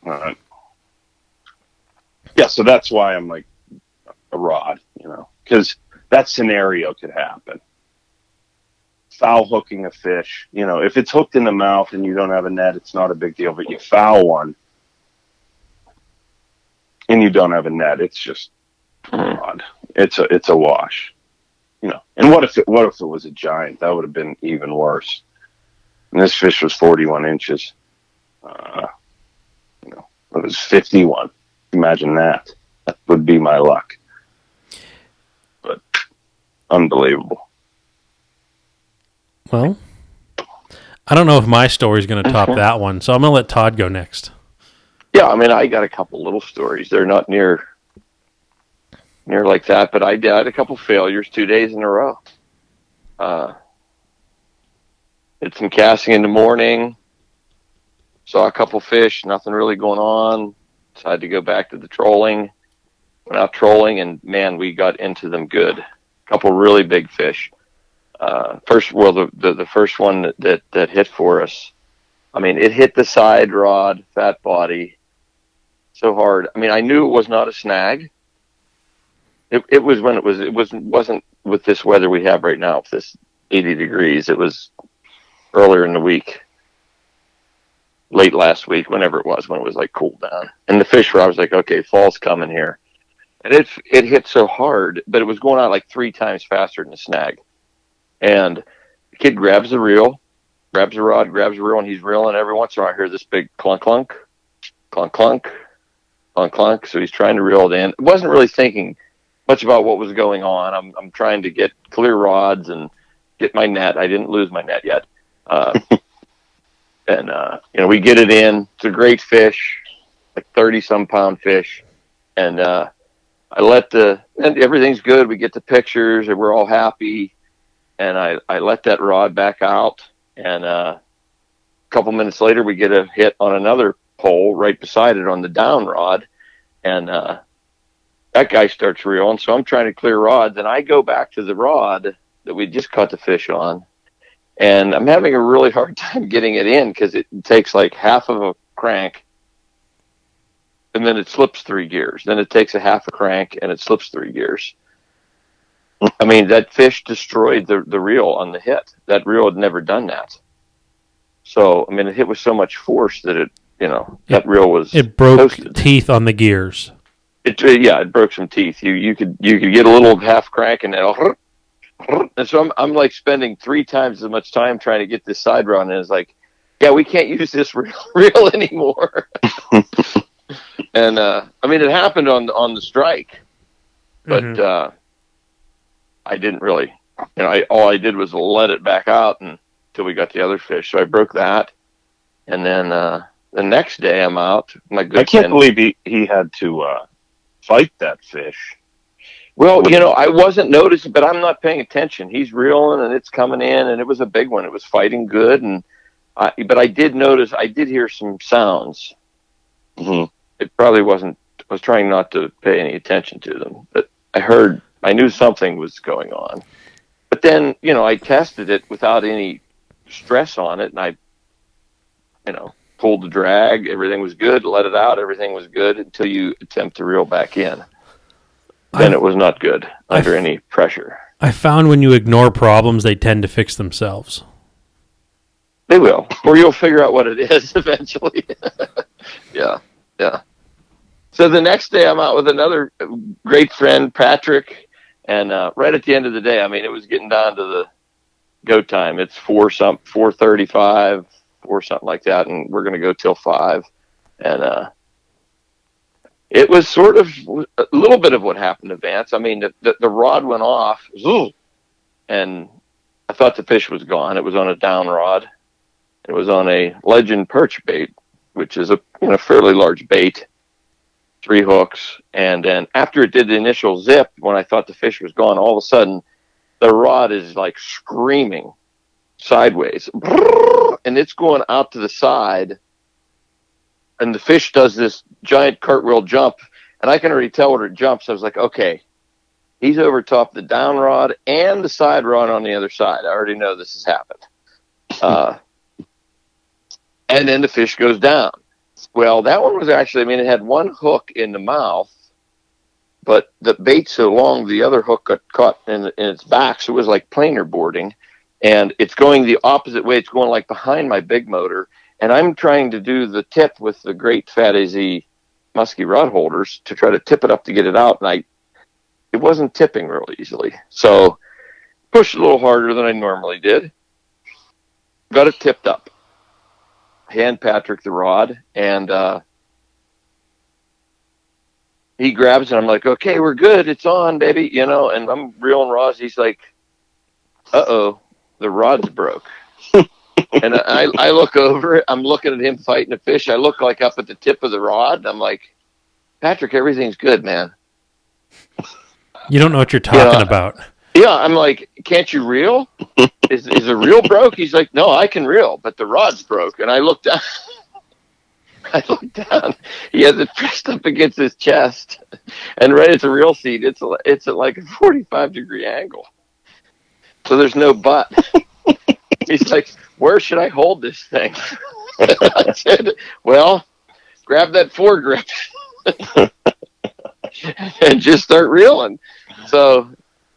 Uh, yeah, so that's why I'm like a rod, you know, because that scenario could happen. Foul hooking a fish, you know, if it's hooked in the mouth and you don't have a net, it's not a big deal. But you foul one and you don't have a net, it's just Mhm. rod. It's a it's a wash, you know. And what if it what if it was a giant? That would have been even worse. And this fish was 41 inches. Uh, you know, it was 51. Imagine that. That would be my luck. But unbelievable. Well, I don't know if my story's going to top that one, so I'm going to let Todd go next. Yeah, I mean, I got a couple little stories. They're not near near like that, but I had a couple failures two days in a row. Uh, did some casting in the morning. Saw a couple fish, nothing really going on. Decided to go back to the trolling. Went out trolling, and man, we got into them good. A couple really big fish. Uh, first, well, the, the the first one that, that that hit for us. I mean, it hit the side rod, fat body, so hard. I mean, I knew it was not a snag. It, it was when it was it wasn't wasn't with this weather we have right now, with this 80 degrees. It was earlier in the week, late last week, whenever it was, when it was like cooled down. And the fish were, I was like, okay, fall's coming here. And it it hit so hard, but it was going out like three times faster than the snag. And the kid grabs the reel, grabs the rod, grabs the reel, and he's reeling. Every once in a while, I hear this big clunk, clunk, clunk, clunk, clunk, clunk. So he's trying to reel it in. I wasn't really thinking much about what was going on. I'm I'm trying to get clear rods and get my net. I didn't lose my net yet. Uh, and uh, you know, we get it in. It's a great fish, like thirty some pound fish, and uh, I let the and everything's good. We get the pictures, and we're all happy. And I I let that rod back out, and uh, a couple minutes later, we get a hit on another pole right beside it on the down rod, and uh, that guy starts reeling. So I'm trying to clear rods, and I go back to the rod that we just caught the fish on, and I'm having a really hard time getting it in because it takes like half of a crank, and then it slips three gears. Then it takes a half a crank, and it slips three gears. I mean, that fish destroyed the the reel on the hit. That reel had never done that. So I mean, it hit with so much force that it, you know, that reel was It broke Toasted. teeth on the gears. it, yeah, it broke some teeth. You you could you could get a little half crank and it'll, and so I'm I'm like spending three times as much time trying to get this side run. and it's like, yeah, we can't use this reel, reel anymore. and uh, I mean, it happened on on the strike, but Mhm. uh, I didn't really, you know, I all I did was let it back out until we got the other fish. So I broke that, and then uh, the next day I'm out. My good I can't friend- believe he, he had to uh, fight that fish. Well, you know, I wasn't noticing, but I'm not paying attention. He's reeling, and it's coming in, and it was a big one. It was fighting good, and I, but I did notice. I did hear some sounds. hmm It probably wasn't. I was trying not to pay any attention to them, but I heard. I knew something was going on. But then, you know, I tested it without any stress on it, and I, you know, pulled the drag. Everything was good. Let it out. Everything was good until you attempt to reel back in. Then I- it was not good under any pressure. I found when you ignore problems, they tend to fix themselves. They will, or you'll figure out what it is eventually. yeah, yeah. So the next day, I'm out with another great friend, Patrick, and uh, right at the end of the day, I mean, it was getting down to the go time. It's four some four thirty five, or something like that, and we're gonna go till five, and uh, it was sort of a little bit of what happened to Vance. I mean, the the, the rod went off, and I thought the fish was gone. It was on a down rod. It was on a legend perch bait, which is a you know fairly large bait, three hooks, and then after it did the initial zip, when I thought the fish was gone, all of a sudden the rod is like screaming sideways, and it's going out to the side, and the fish does this giant cartwheel jump, and I can already tell when it jumps. I was like, okay, He's over top the down rod and the side rod on the other side. I already know this has happened. Uh, and then the fish goes down. Well, that one was actually, I mean, it had one hook in the mouth, but the bait so long, the other hook got caught in, in its back. So it was like planer boarding. And it's going the opposite way. It's going like behind my big motor. And I'm trying to do the tip with the great Fat AZ musky rod holders to try to tip it up to get it out. And I, it wasn't tipping real easily. So pushed a little harder than I normally did. Got it tipped up. Hand Patrick the rod and uh, he grabs it. I'm like, okay, we're good. It's on, baby. You know, and I'm reeling rods. He's like, uh oh, the rod's broke. and I, I look over. I'm looking at him fighting a fish. I look like up at the tip of the rod. And I'm like, Patrick, everything's good, man. You don't know what you're talking Yeah. about. Yeah, I'm like, can't you reel? Is is the reel broke? He's like, no, I can reel, but the rod's broke. And I looked down. I looked down. He has it pressed up against his chest, and right at the reel seat, it's it's at like a 45 degree angle. So there's no butt. He's like, where should I hold this thing? I said, well, grab that foregrip and just start reeling. So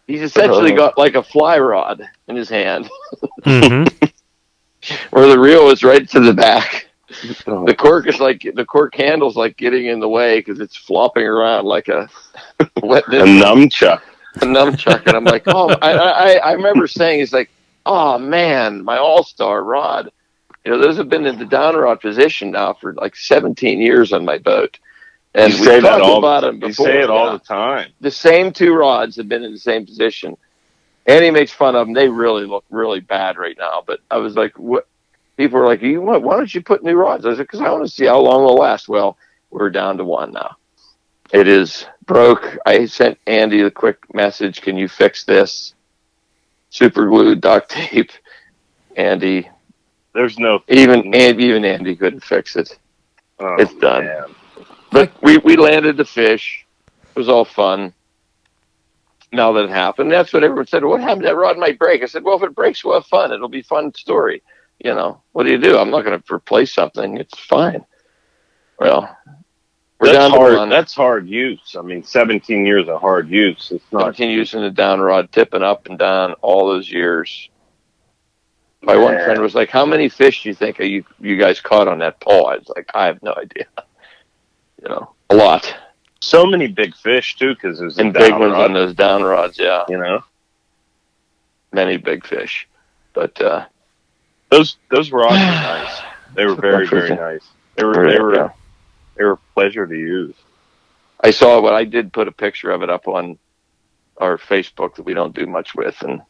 he's essentially got like a fly rod in his hand, hmm where the reel is right to the back. The cork is like the cork handle's like getting in the way because it's flopping around like a wet A ninja nunchuck. a nunchuck, and I'm like, oh, I, I, I remember saying, he's like, oh man, my all star rod. You know, those have been in the down rod position now for like 17 years on my boat, and you say that all. about them you say it all the time. the same two rods have been in the same position. And he makes fun of them. They really look really bad right now. But I was like, what? People were like, you? Why don't you put new rods? I said, because I want to see how long it'll last. Well, we're down to one now. It is broke. I sent Andy a quick message. Can you fix this? Super glue, duct tape. Andy, There's no. even and even Andy couldn't fix it. Oh, It's done. man. But we, we landed the fish. It was all fun. Now that it happened, that's what everyone said. What happened? That rod might break. I said, well, if it breaks, we'll have fun. It'll be a fun story. You know, what do you do? I'm not going to replace something. It's fine. Well, we're That's down hard. one. That's hard use. I mean, 17 years of hard use. It's not. Continue using the down rod, tipping up and down all those years. My one friend was like, "How many fish do you think you you guys caught on that pole?" I was like, "I have no idea." You know, a lot. So many big fish too, because there's and big ones rod, on those down rods. Yeah, You know, many big fish. But uh, those those rods were nice. They were very very nice. They were they were. They were a pleasure to use. I saw what I did. Put a picture of it up on our Facebook that we don't do much with, and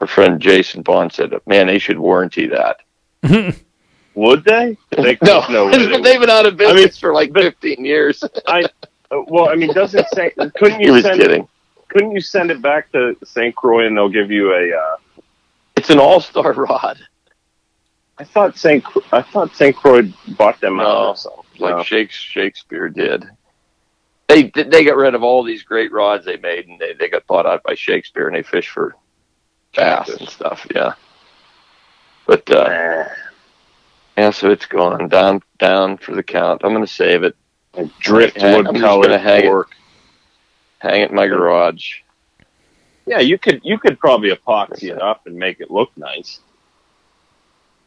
our friend Jason Bond said, "Man, they should warranty that." Would they? They no, no they they've been out of business I mean, for like 15 years. Uh, well, I mean, doesn't say? Couldn't you? he was send? kidding. Couldn't you send it back to St. Croix and they'll give you a? Uh, It's an all-star rod, I thought St. Cro- I thought St. Croix bought them No. out or something. Like. Shakes, Shakespeare did. They they got rid of all these great rods they made, and they, they got bought out by Shakespeare, and they fish for bass and stuff. Yeah, but uh, yeah, so it's gone down down for the count. I'm gonna save it. like driftwood I'm just colored gonna hang it. hang it in my garage. Yeah, you could you could probably epoxy it up and make it look nice.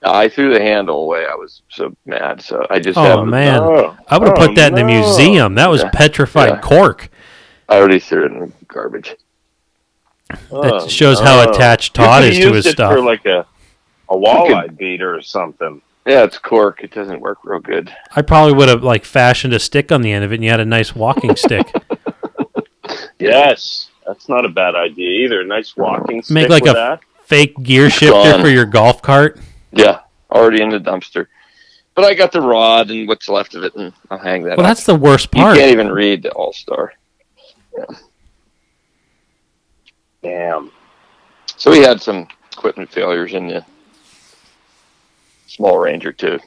I threw the handle away. I was so mad. So I just Oh, have man. Oh, I would have oh, put that in the museum. That was Yeah. petrified Yeah. cork. I already threw it in the garbage. Oh, That shows how attached You Todd could've is to used his it stuff. For like a a walleye beater or something. Yeah, it's cork. It doesn't work real good. I probably would have like fashioned a stick on the end of it, and you had a nice walking stick. Yes, that's not a bad idea either. Nice walking stick Make like with a- that. Fake gear shifter for your golf cart. Yeah, already in the dumpster. But I got the rod and what's left of it, and I'll hang that Well, up. that's the worst part. You can't even read the All Star. Damn. So we had some equipment failures in the small Ranger too.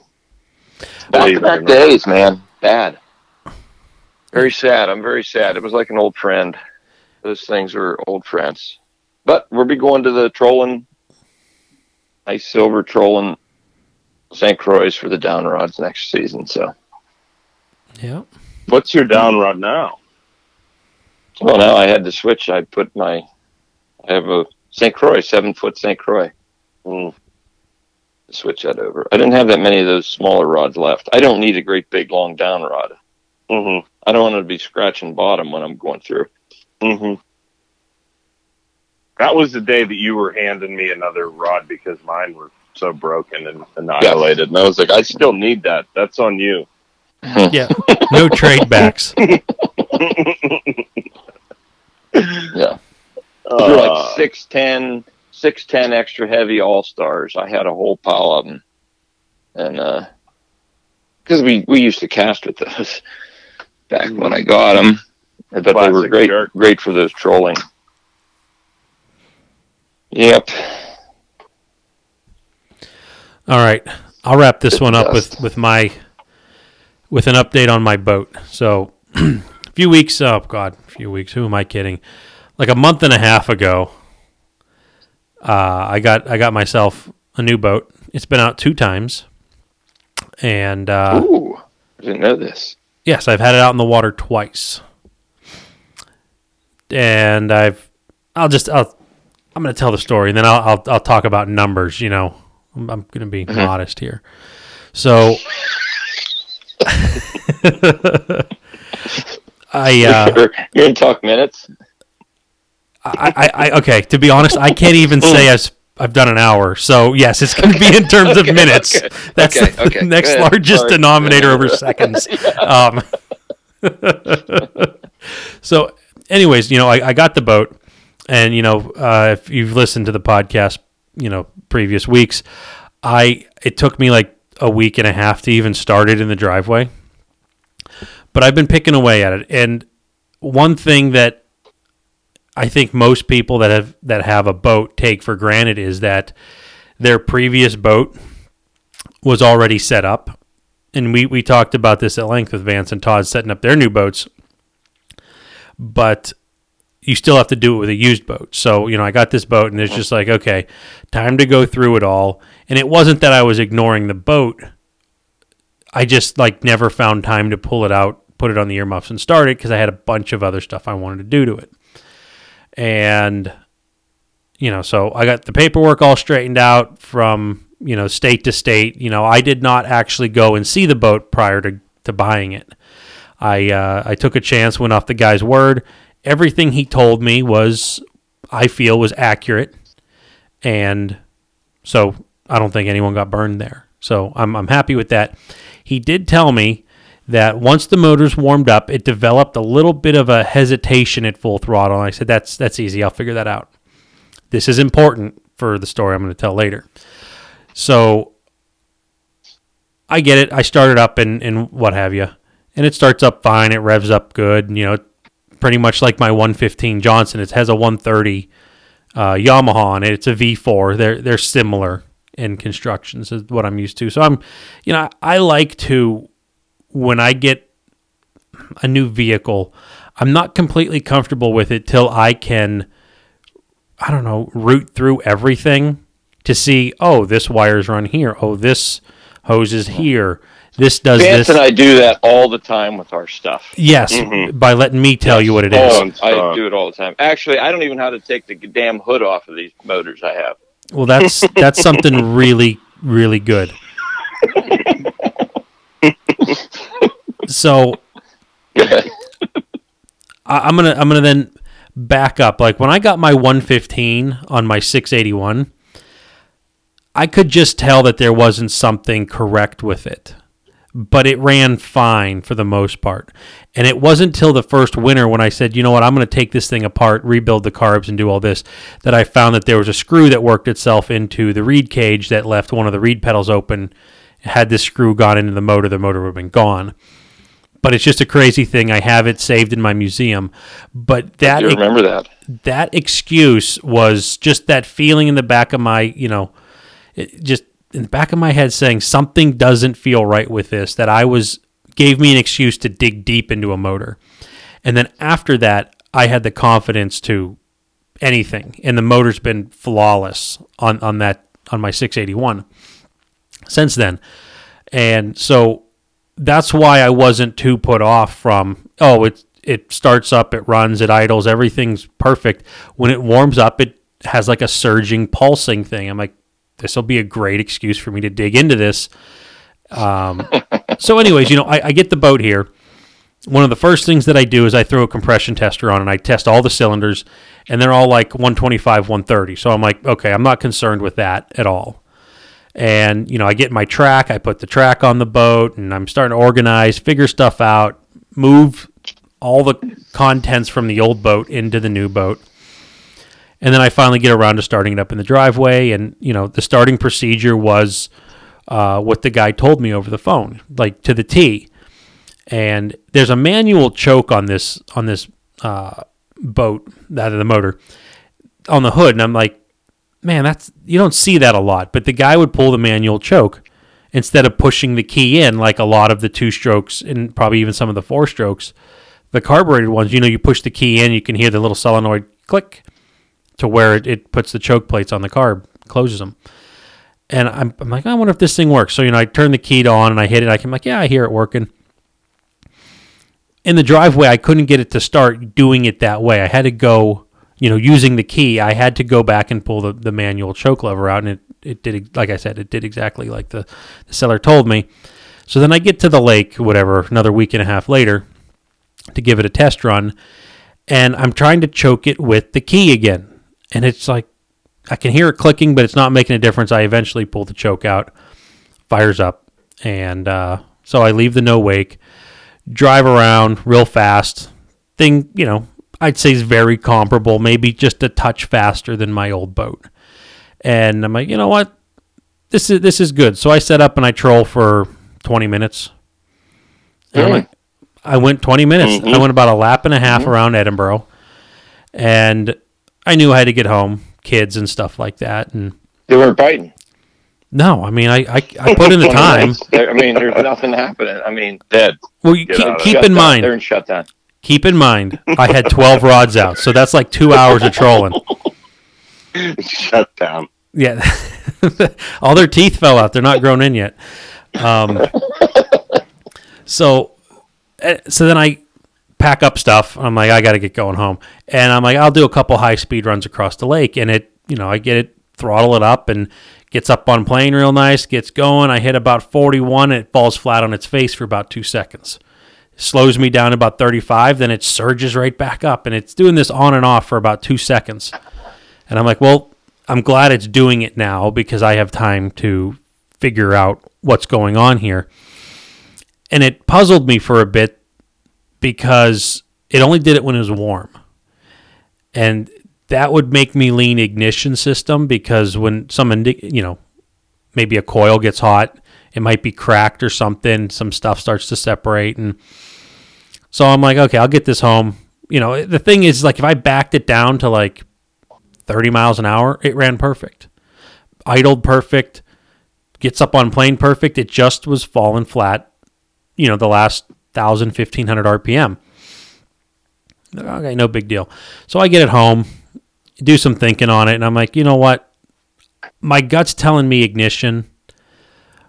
Back Believe to back days, man. Bad. Very sad. I'm very sad. It was like an old friend. those things are old friends. But we'll be going to the trolling, nice silver trolling St. Croix for the down rods next season. So, Yeah. What's your down rod now? well, now I had to switch. I put my, I have a St. Croix, seven foot St. Croix. Mm. Switch that over. I didn't have that many of those smaller rods left. I don't need a great big long down rod. Mm-hmm. I don't want to be scratching bottom when I'm going through. Mm-hmm. That was the day that you were handing me another rod because mine were so broken and annihilated, and I was like, I still need that. That's on you. Yeah. No trade backs. Yeah. Those were Uh, like 6'10, 6'10 extra heavy all stars. I had a whole pile of them. And, uh, cause we, we used to cast with those back when I got them. But they were great, jerk. great for those trolling. Yep. All right. I'll wrap this one up with, with my with an update on my boat. So a few weeks oh god, a few weeks, who am I kidding? Like a month and a half ago, uh, I got I got myself a new boat. It's been out two times. And uh, Ooh. I didn't know this. Yes, I've had it out in the water twice, and I've. I'll just. I'll. I'm going to tell the story, and then I'll. I'll, I'll talk about numbers. You know, I'm, I'm going to be modest here. So, I. Uh, You're, you're in talk minutes. I, I, I. Okay. To be honest, I can't even say I've. I've done an hour, so yes, it's going to be in terms of Okay, minutes. okay, That's okay, the okay, next largest Sorry. denominator over seconds. Um, so, anyways, you know, I, I got the boat, and you know, uh, if you've listened to the podcast, you know, previous weeks, I it took me like a week and a half to even start it in the driveway, but I've been picking away at it, and one thing that I think most people that have that have a boat take for granted is that their previous boat was already set up. And we, we talked about this at length with Vance and Todd setting up their new boats. But you still have to do it with a used boat. So, you know, I got this boat and it's just like, okay, time to go through it all. And it wasn't that I was ignoring the boat. I just like never found time to pull it out, put it on the earmuffs and start it because I had a bunch of other stuff I wanted to do to it. And you know, so I got the paperwork all straightened out from, you know, state to state. You know, I did not actually go and see the boat prior to, to buying it. I uh, I took a chance, went off the guy's word. Everything he told me was, I feel, was accurate, and so I don't think anyone got burned there. So I'm I'm happy with that. He did tell me that once the motors warmed up, it developed a little bit of a hesitation at full throttle. And I said, "That's that's easy. I'll figure that out." This is important for the story I'm going to tell later. So I get it. I start it up and, and what have you. And it starts up fine. It revs up good. You know, pretty much like my 115 Johnson. It has a 130 uh, Yamaha on it. It's a V4. They're they're similar in constructions is what I'm used to. So I'm, you know, I like to when I get a new vehicle, I'm not completely comfortable with it till I can I don't know, root through everything to see, oh, this wire's run here. Oh, this hose is here. This does Vance this. and I do that all the time with our stuff. yes, Mhm. by letting me tell you what it is. Oh, I do it all the time. Actually, I don't even know how to take the damn hood off of these motors I have. Well, that's that's something really really good. so I, I'm gonna I'm gonna then back up. Like when I got my 115 on my 681, I could just tell that there wasn't something correct with it, but it ran fine for the most part. And it wasn't till the first winter when I said, you know what, I'm going to take this thing apart, rebuild the carbs, and do all this, that I found that there was a screw that worked itself into the reed cage that left one of the reed petals open. Had this screw gone into the motor, the motor would have been gone. But it's just a crazy thing. I have it saved in my museum. But that you remember that? that excuse was just that feeling in the back of my, you know, it just in the back of my head saying something doesn't feel right with this. That I was gave me an excuse to dig deep into a motor, and then after that, I had the confidence to anything, and the motor's been flawless on on that on my 681 since then, and so that's why I wasn't too put off from oh it it starts up, it runs, it idles, everything's perfect. When it warms up, it has like a surging, pulsing thing. I'm like, this will be a great excuse for me to dig into this. Um, so, anyways, you know, I, I get the boat here. One of the first things that I do is I throw a compression tester on and I test all the cylinders, and they're all like 125, 130. So I'm like, okay, I'm not concerned with that at all. And, you know, I get my track, I put the track on the boat, and I'm starting to organize, figure stuff out, move all the contents from the old boat into the new boat. And then I finally get around to starting it up in the driveway. And, you know, the starting procedure was uh, what the guy told me over the phone, like to the T. And there's a manual choke on this on this uh, boat, that of the motor, on the hood. And I'm like, man, that's you don't see that a lot. But the guy would pull the manual choke instead of pushing the key in like a lot of the two strokes and probably even some of the four strokes the carbureted ones, you know, you push the key in, you can hear the little solenoid click to where it, it puts the choke plates on the carb, closes them. And I'm, I'm like, I wonder if this thing works. So, you know, I turn the key on and I hit it. I can like, yeah, I hear it working. In the driveway, I couldn't get it to start doing it that way. I had to go, you know, using the key, I had to go back and pull the, the manual choke lever out. And it, it did, like I said, it did exactly like the, the seller told me. So then I get to the lake, whatever, another week and a half later to give it a test run, and I'm trying to choke it with the key again, and it's like I can hear it clicking, but it's not making a difference. I eventually pull the choke out, fires up, and uh, so I leave the no wake, drive around real fast. Thing, you know, I'd say is very comparable, maybe just a touch faster than my old boat. And I'm like, you know what, this is this is good. So I set up and I troll for 20 minutes. Mm. like, I went 20 minutes. Mhm. I went about a lap and a half around Edinboro, and I knew I had to get home, kids and stuff like that. And They weren't biting. no, I mean, I I, I put in the time. I mean, there's nothing happening. I mean, Dead. Well, you keep, keep in down. mind, they're in shutdown. keep in mind, I had 12 rods out, so that's like two hours of trolling. Shut down. Yeah, all their teeth fell out. They're not grown in yet. Um, so, eh, so then I pack up stuff. I'm like, I got to get going home, and I'm like, I'll do a couple high speed runs across the lake, and it, you know, I get it, throttle it up, and gets up on plane real nice, gets going. I hit about 41, and it falls flat on its face for about two seconds. Slows me down about 35, then it surges right back up, and it's doing this on and off for about two seconds. And I'm like, well, I'm glad it's doing it now because I have time to figure out what's going on here. And it puzzled me for a bit because it only did it when it was warm. And that would make me lean ignition system because when some, indi- you know, maybe a coil gets hot, it might be cracked or something, some stuff starts to separate. And so I'm like, okay, I'll get this home. You know, the thing is, like, if I backed it down to like 30 miles an hour, it ran perfect. Idled perfect, gets up on plane perfect. It just was falling flat, you know, the last 1,000, 1,500 RPM. Okay, no big deal. So I get it home, do some thinking on it, and I'm like, you know what? My gut's telling me ignition,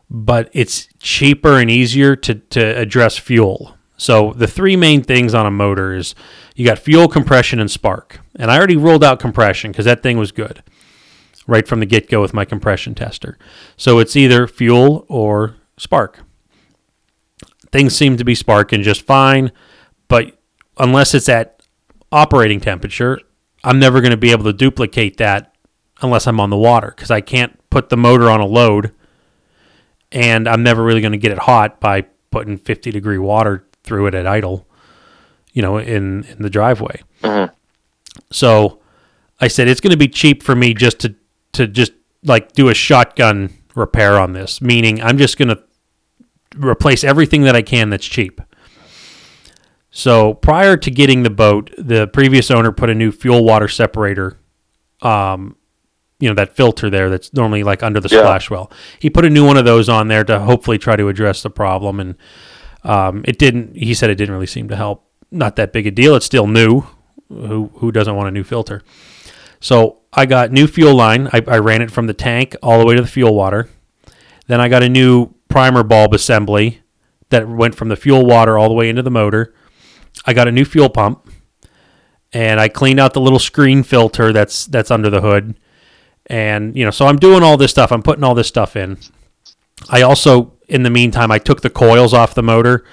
but it's cheaper and easier to, to address fuel. So the three main things on a motor is you got fuel, compression, and spark. And I already ruled out compression because that thing was good right from the get go with my compression tester. So it's either fuel or spark. Things seem to be sparking just fine, but unless it's at operating temperature, I'm never going to be able to duplicate that unless I'm on the water because I can't put the motor on a load and I'm never really going to get it hot by putting 50 degree water through it at idle, you know, in, in the driveway. Mhm. So I said it's going to be cheap for me just to to just like do a shotgun repair on this, meaning I'm just going to replace everything that I can that's cheap. So prior to getting the boat, the previous owner put a new fuel water separator, um, you know that filter there that's normally like under the Yeah. splash well. He put a new one of those on there to hopefully try to address the problem, and um, it didn't. He said it didn't really seem to help. Not that big a deal. It's still new, who who doesn't want a new filter? So I got new fuel line. I, I ran it from the tank all the way to the fuel water. Then I got a new primer bulb assembly that went from the fuel water all the way into the motor. I got a new fuel pump, and I cleaned out the little screen filter that's that's under the hood. And you know, so I'm doing all this stuff. I'm putting all this stuff in. I also, in the meantime, I took the coils off the motor,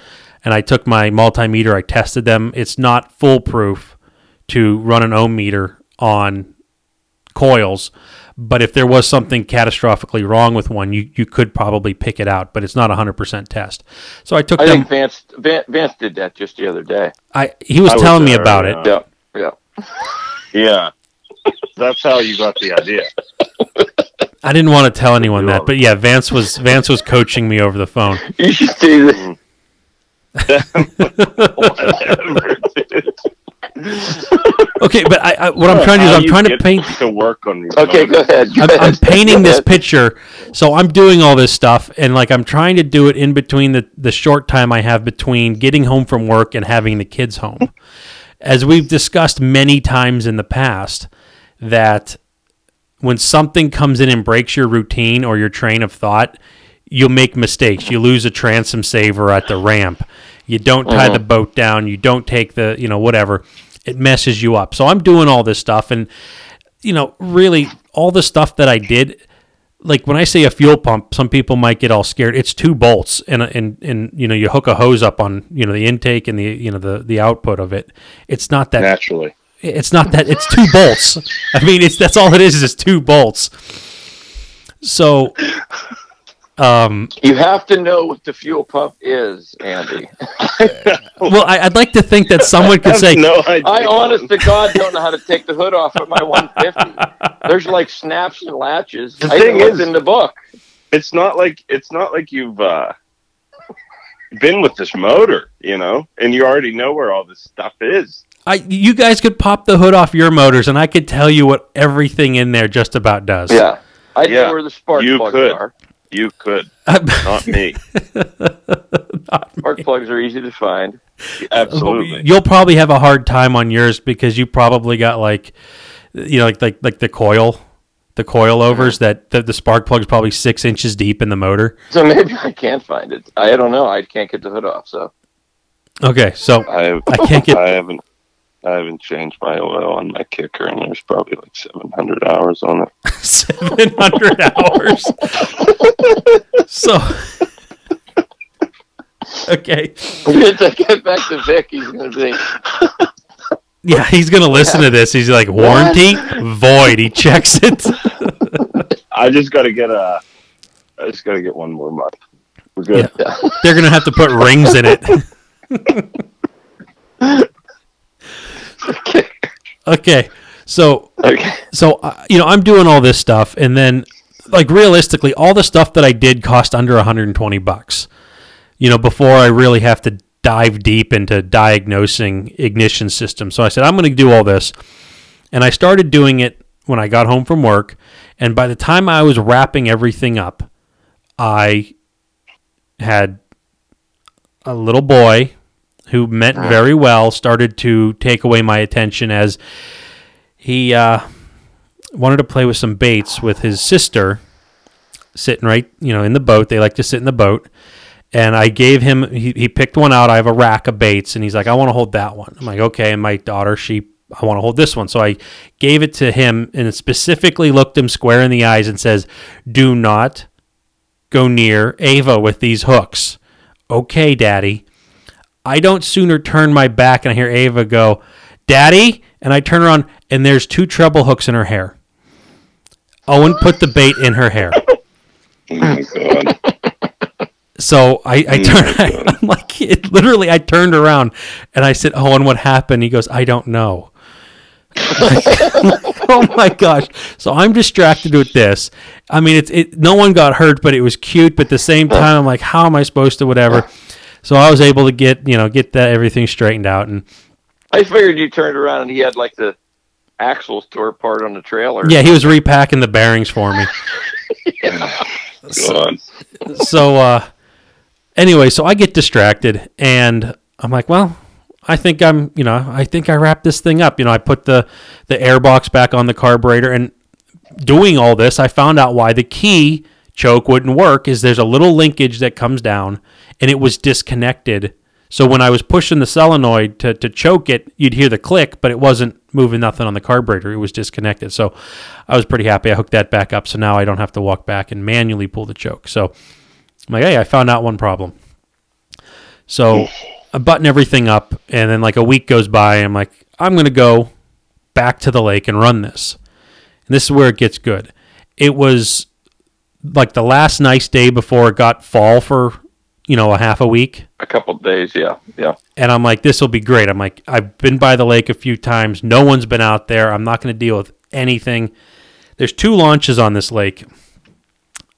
and I took my multimeter. I tested them. It's not foolproof to run an ohm meter on coils, but if there was something catastrophically wrong with one, you, you could probably pick it out, but it's not a hundred percent test. So I took I them. think Vance, Vance Vance did that just the other day. I he was I was telling me about yeah. it. Yeah, yeah. Yeah. That's how you got the idea. I didn't want to tell anyone You that, but yeah, Vance was Vance was coaching me over the phone. You should see this. Mm. Whatever, dude. Okay, but I, I what I'm trying to do is I'm trying to paint. to work on your Okay, go ahead. Go I'm, I'm painting this picture, so I'm doing all this stuff, and like I'm trying to do it in between the the short time I have between getting home from work and having the kids home. As we've discussed many times in the past, that when something comes in and breaks your routine or your train of thought, you'll make mistakes. You lose a transom saver at the ramp. You don't tie Uh-huh. the boat down. You don't take the, you know, whatever. It messes you up. So I'm doing all this stuff. And, you know, really, all the stuff that I did, like when I say a fuel pump, some people might get all scared. It's two bolts, and and and you know you hook a hose up on you know the intake and the you know the the output of it. It's not that Naturally. it's not that it's two bolts. I mean, it's that's all it is. Is two bolts. So, um, You have to know what the fuel pump is, Andy. well, I, I'd like to think that someone could have say, no idea. I honest to God don't know how to take the hood off of my 150. There's like snaps and latches. The I thing is- in the book. it's not like it's not like you've uh, been with this motor, you know, and you already know where all this stuff is. I, "You guys could pop the hood off your motors, and I could tell you what everything in there just about does." Yeah. I Yeah, know where the spark plugs could. are. You could, not me. Spark plugs are easy to find. Absolutely. You'll probably have a hard time on yours because you probably got like, you know, like like like the coil, the coilovers that the, the spark plug's probably six inches deep in the motor. So maybe I can't find it. I don't know. I can't get the hood off. So Okay, so I I can't get- I haven't. I haven't changed my oil on my kicker, and there's probably like 700 hours on it. 700 hours. so, okay. to get back to Vic, he's going to say, Yeah, he's going to listen to this. He's like, warranty? Void. He checks it. I just got to get a. I just got to get one more month. We're good. They're going to have to put rings in it. okay. So, okay. so uh, you know, I'm doing all this stuff and then like realistically, all the stuff that I did cost under 120 bucks. You know, before I really have to dive deep into diagnosing ignition systems. So I said I'm going to do all this. And I started doing it when I got home from work, and by the time I was wrapping everything up, I had a little boy who meant very well started to take away my attention as he uh, wanted to play with some baits with his sister sitting right you know in the boat. They like to sit in the boat. And i gave him he, he picked one out. I have a rack of baits. And he's like i want to hold that one. I'm like okay. And my daughter she i want to hold this one. So i gave it to him and specifically looked him square in the eyes and says do not go near ava with these hooks. Okay daddy I don't sooner turn my back and I hear Ava go, Daddy? And I turn around and there's two treble hooks in her hair. Owen put the bait in her hair. Oh my ah. god. So I, I oh turned, I'm like, it, literally, I turned around and I said, Owen, what happened? He goes, I don't know. oh my gosh. So I'm distracted with this. I mean, it's, it, no one got hurt, but it was cute. But at the same time, I'm like, how am I supposed to, whatever? So I was able to get, you know, get that everything straightened out. And I figured you turned around and he had like the axles tore apart on the trailer. Yeah, he was repacking the bearings for me. God. so uh anyway, so I get distracted and I'm like, well, I think I'm, you know, I think I wrapped this thing up. You know, I put the the air box back on the carburetor, and doing all this, I found out why the key choke wouldn't work. Is there's a little linkage that comes down, and it was disconnected. So when I was pushing the solenoid to, to choke it, you'd hear the click, but it wasn't moving nothing on the carburetor. It was disconnected. So I was pretty happy. I hooked that back up, so now I don't have to walk back and manually pull the choke. So I'm like, hey, I found out one problem. So I button everything up, and then like a week goes by, I'm like, I'm gonna go back to the lake and run this. And this is where it gets good. It was like the last nice day before it got fall for you know a half a week, A couple of days, yeah, yeah. and I'm like, this will be great. I'm like, I've been by the lake a few times. No one's been out there. I'm not going to deal with anything. There's two launches on this lake,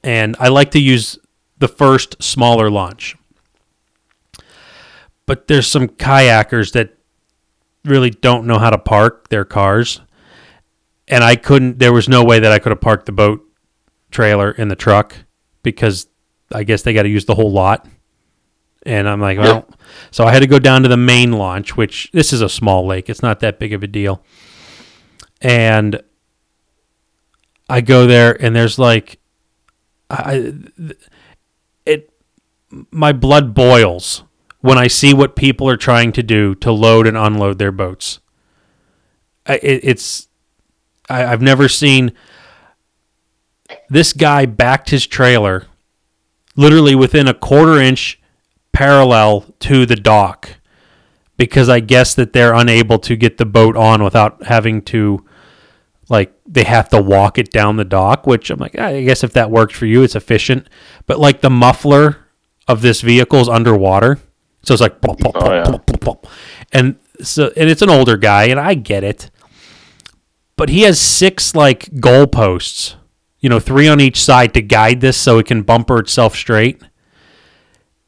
and I like to use the first smaller launch. But there's some kayakers that really don't know how to park their cars. And I couldn't, there was no way that I could have parked the boat trailer in the truck because I guess they got to use the whole lot. And I'm like, well, so I had to go down to the main launch, which this is a small lake. It's not that big of a deal. And I go there, and there's like, I, it, my blood boils when I see what people are trying to do to load and unload their boats. I, it, it's, I, I've never seen this guy backed his trailer literally within a quarter inch parallel to the dock because I guess that they're unable to get the boat on without having to like they have to walk it down the dock which I'm like I guess if that works for you it's efficient but like the muffler of this vehicle is underwater so it's like Oh, yeah. and so and it's an older guy and I get it but he has six like goalposts you know, three on each side to guide this so it can bumper itself straight.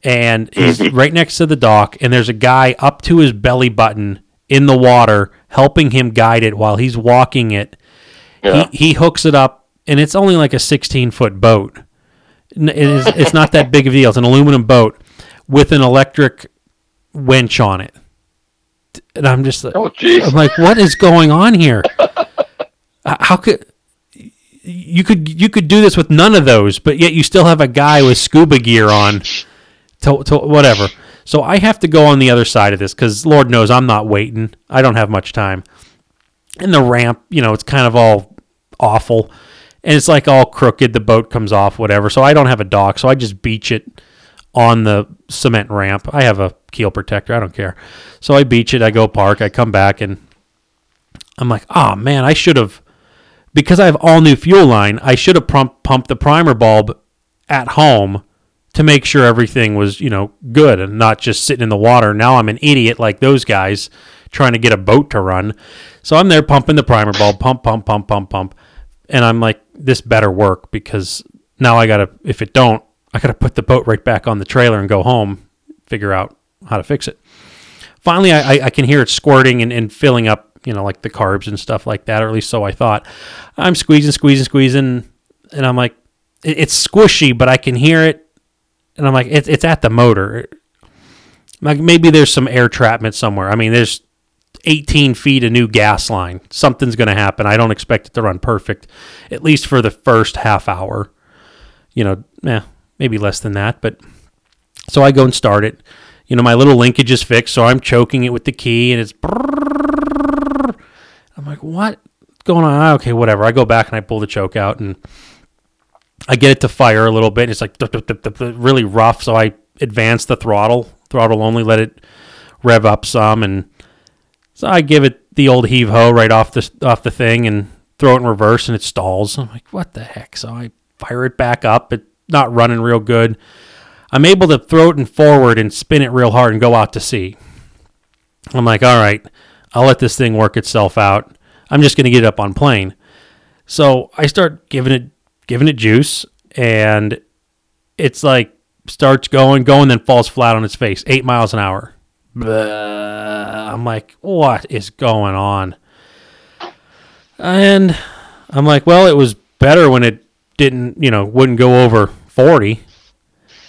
And he's right next to the dock, and there's a guy up to his belly button in the water helping him guide it while he's walking it. Yeah. He, he hooks it up, and it's only like a 16 foot boat. It is, it's not that big of a deal. It's an aluminum boat with an electric winch on it. And I'm just like, Oh, jeez. I'm like, what is going on here? How could you could you could do this with none of those, but yet you still have a guy with scuba gear on, to, to whatever. So I have to go on the other side of this because Lord knows I'm not waiting. I don't have much time. And the ramp, you know, it's kind of all awful, and it's like all crooked. The boat comes off, whatever. So I don't have a dock, so I just beach it on the cement ramp. I have a keel protector. I don't care. So I beach it. I go park. I come back and I'm like, oh man, I should have because I have all new fuel line. I should have pump, pumped the primer bulb at home to make sure everything was you know good and not just sitting in the water. Now I'm an idiot like those guys trying to get a boat to run. So I'm there pumping the primer bulb, pump, pump, pump, pump, pump, and I'm like, this better work because now I gotta. If it don't, I gotta put the boat right back on the trailer and go home, figure out how to fix it finally I, I- I can hear it squirting and, and filling up, you know, like the carbs and stuff like that, or at least so I thought. I'm squeezing, squeezing, squeezing, and I'm like, it's squishy, but I can hear it, and I'm like, it's it's at the motor. Like maybe there's some air trapment somewhere. I mean, there's 18 feet of new gas line. Something's going to happen. I don't expect it to run perfect, at least for the first half hour. You know, eh, maybe less than that, but so I go and start it. You know, my little linkage is fixed, so I'm choking it with the key, and it's. I'm like, what going on? Okay, whatever. I go back and I pull the choke out, and I get it to fire a little bit. And it's like really rough, so I advance the throttle, throttle only, let it rev up some, and so I give it the old heave ho right off the off the thing and throw it in reverse, and it stalls. I'm like, what the heck? So I fire it back up. It's not running real good. I'm able to throw it in forward and spin it real hard and go out to sea. I'm like, all right, I'll let this thing work itself out. I'm just going to get it up on plane. So I start giving it giving it juice, and it's like starts going, going, then falls flat on its face, eight miles an hour. Blah. I'm like, what is going on? And I'm like, well, it was better when it didn't, you know, wouldn't go over 40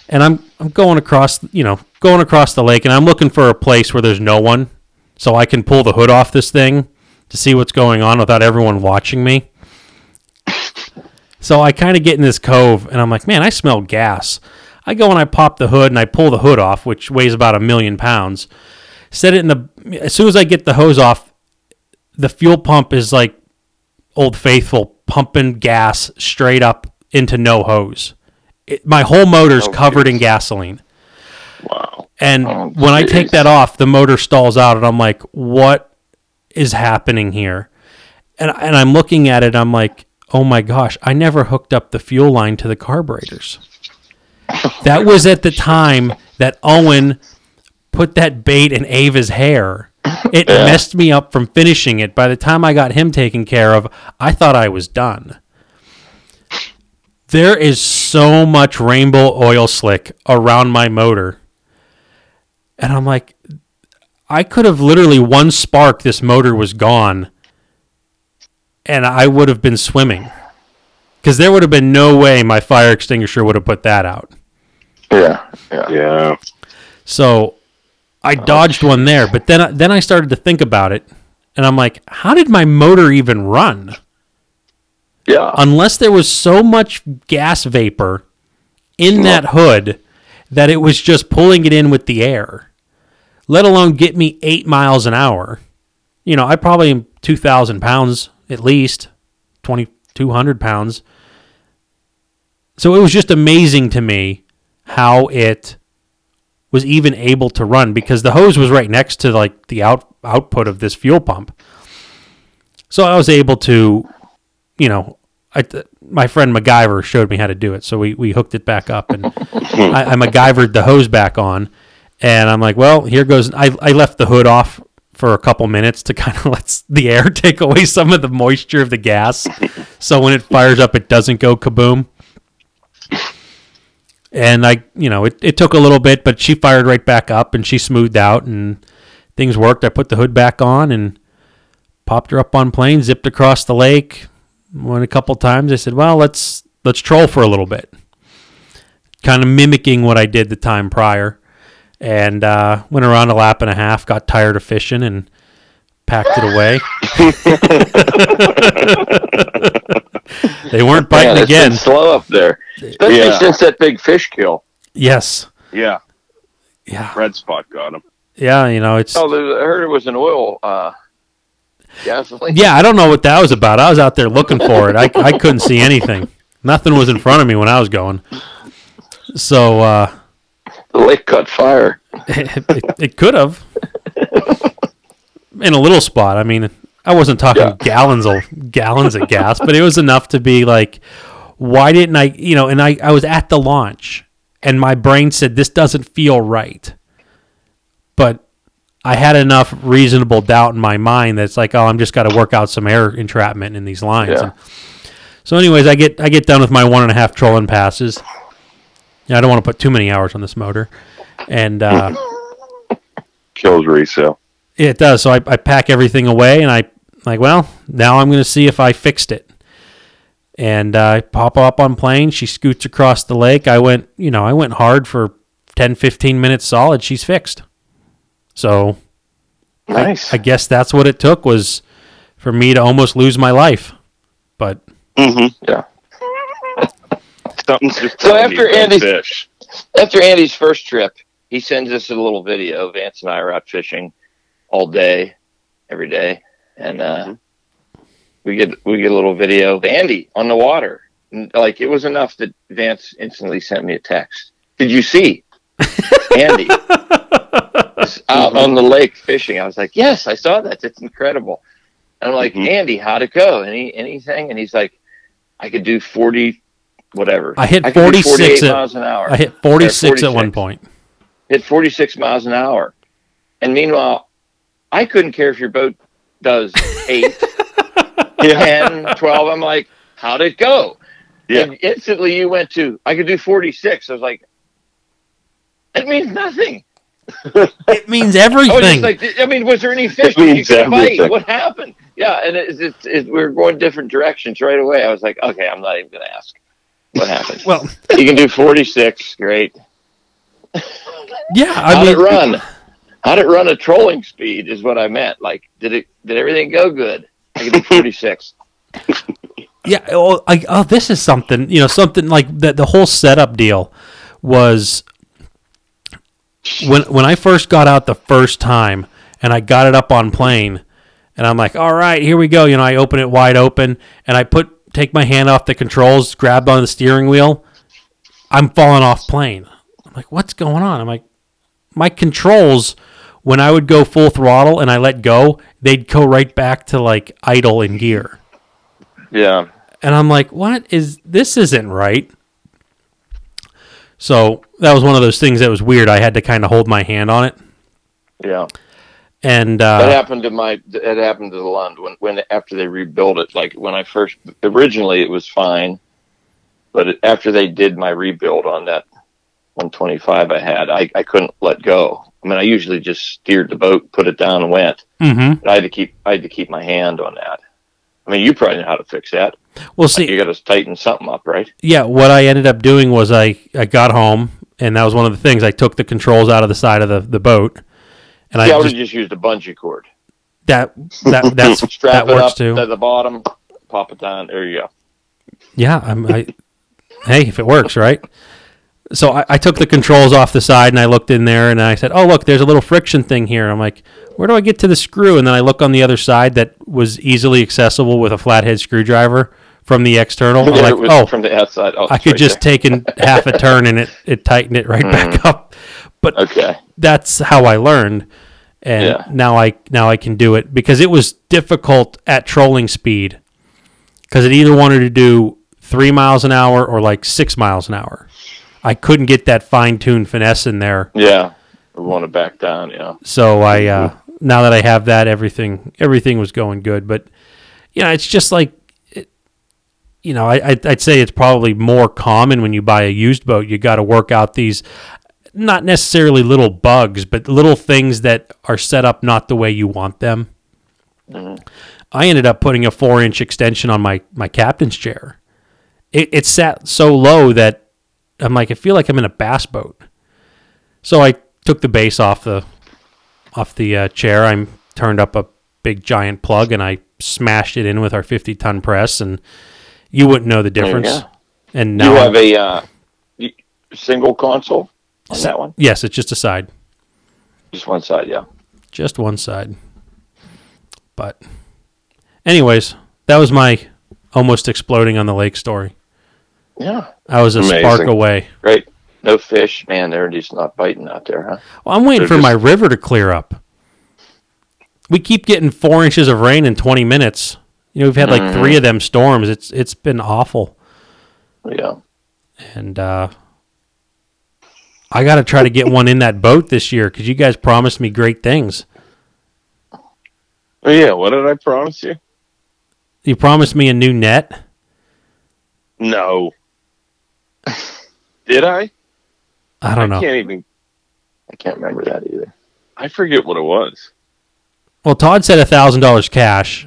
and I'm I'm going across, you know, going across the lake, and I'm looking for a place where there's no one, so I can pull the hood off this thing to see what's going on without everyone watching me. So I kind of get in this cove and I'm like, man, I smell gas. I go and I pop the hood and I pull the hood off, which weighs about a million pounds. Set it in the. As soon as I get the hose off, the fuel pump is like Old Faithful pumping gas straight up into no hose. It, my whole motor's Oh, covered in gasoline. Wow. And Oh, when I take that off, the motor stalls out, and I'm like, "What is happening here?" And and I'm looking at it, I'm like, "Oh my gosh, I never hooked up the fuel line to the carburetors." that was at the time that Owen put that bait in Ava's hair. It messed me up from finishing it. By the time I got him taken care of, I thought I was done. There is so much rainbow oil slick around my motor. And I'm like, I could have literally one spark, this motor was gone, and I would have been swimming. Because there would have been no way my fire extinguisher would have put that out. Yeah, yeah. Yeah. So I oh, dodged one there, but then I- then I started to think about it, and I'm like, how did my motor even run? Yeah. Unless there was so much gas vapor in that hood that it was just pulling it in with the air, let alone get me eight miles an hour. You know, I probably am 2,000 pounds at least, 2,200 pounds. So it was just amazing to me how it was even able to run because the hose was right next to like the out, output of this fuel pump. So I was able to, you know, I, my friend MacGyver showed me how to do it. So we, we hooked it back up and I, I MacGyvered the hose back on. And I'm like, well, here goes. I, I left the hood off for a couple minutes to kind of let the air take away some of the moisture of the gas. So when it fires up, it doesn't go kaboom. And I, you know, it, it took a little bit, but she fired right back up and she smoothed out and things worked. I put the hood back on and popped her up on plane, zipped across the lake. Went a couple times. I said, "Well, let's let's troll for a little bit," kind of mimicking what I did the time prior, and uh, went around a lap and a half. Got tired of fishing and packed it away. they weren't biting Man, it's been again. slow up there, especially Yeah. since that big fish kill. Yes, Yeah. yeah, Red spot got him. yeah. You know, it's Oh, there- I heard it was an oil uh, gasoline. yeah. I don't know what that was about. I was out there looking for it. I I couldn't see anything. Nothing was in front of me when I was going. So. uh The lake caught fire. it, it, it could have in a little spot. I mean, I wasn't talking Yeah. gallons of gallons of gas, but it was enough to be like, why didn't I? You know, and I I was at the launch, and my brain said this doesn't feel right, but. I had enough reasonable doubt in my mind that it's like, oh, I'm just got to work out some air entrapment in these lines. Yeah. And so, anyways, I get I get done with my one and a half trolling passes. Yeah, I don't want to put too many hours on this motor, and uh, Kills resale. It does. So I, I pack everything away and I like, well, now I'm going to see if I fixed it. And uh, I pop up on plane. She scoots across the lake. I went, you know, I went hard for 10, 15 minutes solid. She's fixed. So I- Nice. I, guess that's what it took was for me to almost lose my life. But Mm-hmm. yeah. Something's just So after Andy's- fish. After Andy's first trip, he sends us a little video. Vance and I are out fishing all day, every day, and uh, we get we get a little video of Andy on the water. And, like it was enough that Vance instantly sent me a text. Did you see Andy is out on the lake fishing? I was like, yes, I saw that. It's incredible. And I'm like, Mhm. Andy, how'd it go? Any anything? And he's like, I could do forty, whatever. I hit could 46 48 at- miles an hour I hit 46 at one point. hit 46 miles an hour. And meanwhile, I couldn't care if your boat does 8, 10, 12. I'm like, how'd it go? Yeah. And instantly you went to, I could do 46. I was like, it means nothing. It means I everything. just like, I mean, was there any fish you means could bite? everything. What happened? Yeah, and it's, it's, it, we're going different directions right away. I was like, okay, I'm not even going to ask. What happened? well, you can do 46. Great. yeah, I How'd mean, it run? How'd it run at trolling speed? Is what I meant. Like, did it? Did everything go good? I could be forty six. Yeah. Oh, I, oh, this is something. You know, something like that. the whole setup deal was when when I first got out the first time and I got it up on plane, and I'm like, all right, here we go. You know, I open it wide open and I put take my hand off the controls, grabbed on the steering wheel. I'm falling off plane. I'm like, what's going on? I'm like, my controls when I would go full throttle and I let go, they'd go right back to like idle in gear. Yeah. And I'm like, what is this? Isn't right. So that was one of those things that was weird. I had to kind of hold my hand on it, Yeah. And That uh, happened to my. It happened to the Lund when when after they rebuilt it. Like when I first originally it was fine, but it, after they did my rebuild on that 125 I had, I I couldn't let go. I mean, I usually just steered the boat, put it down, and went. mhm. But I had to keep I had to keep my hand on that. I mean, you probably know how to fix that. we'll see. You got to tighten something up, right? Yeah, what I ended up doing was I, I got home, and that was one of the things. I took the controls out of the side of the, the boat, and I Yeah, I would just have just used a bungee cord. that that that's Strap that works up too. to the bottom, pop it down. There you go. Yeah, I'm. I, hey, if it works, right? So I, I took the controls off the side and I looked in there and I said, "Oh, look, there's a little friction thing here." I'm like, "Where do I get to the screw?" And then I look on the other side that was easily accessible with a flathead screwdriver from the external. I'm Yeah, like, it was "Oh, from the outside. Oh, I could right just take in half a turn and it it tightened it right hmm. back up." But. Okay. That's how I learned, and Yeah. now I now I can do it because it was difficult at trolling speed because it either wanted to do three miles an hour or like six miles an hour. I couldn't get that fine tuned finesse in there, Yeah. We want to back down. Yeah. so I uh, now that I have that, everything everything was going good. But you know, it's just like. It, you know, I, I'd I'd say it's probably more common when you buy a used boat. You got to work out these, not necessarily little bugs, but little things that are set up not the way you want them. I ended up putting a four inch extension on my, my captain's chair. It, it sat so low that I'm like, I feel like I'm in a bass boat. So I took the base off the off the uh, chair. I turned up a big giant plug and I smashed it in with our 50 ton press, and you wouldn't know the difference. And You now, have a uh, single console on that one? yes, it's just a side. Just one side, yeah. just one side. But, anyways, that was my almost exploding on the lake story. Yeah. I was a spark away. Great. No fish. Man, they're just not biting out there, huh? Well, I'm waiting They're for my river to clear up. We keep getting four inches of rain in 20 minutes. You know, we've had like three of them storms. It's it's been awful, Yeah. and uh, I got to try to get one in that boat this year because you guys promised me great things. Oh yeah, what did I promise you? You promised me a new net. No. Did I? I don't know. can't even. I can't remember that either. I forget what it was. Well, Todd said a thousand dollars cash,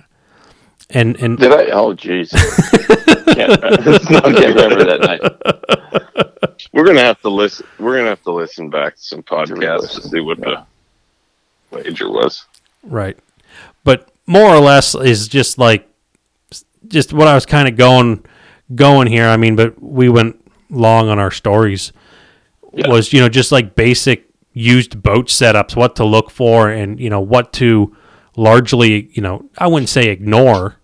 and and Did I? Oh, jeez. can't, I can't remember that night. We're gonna have to listen. We're gonna have to listen back to some podcasts to see what the wager was. Right. But more or less is just like just what I was kind of going going here. I mean, but we went long on our stories. Yeah. Was, you know, just like basic used boat setups, what to look for and, you know, what to largely, you know, I wouldn't say ignore,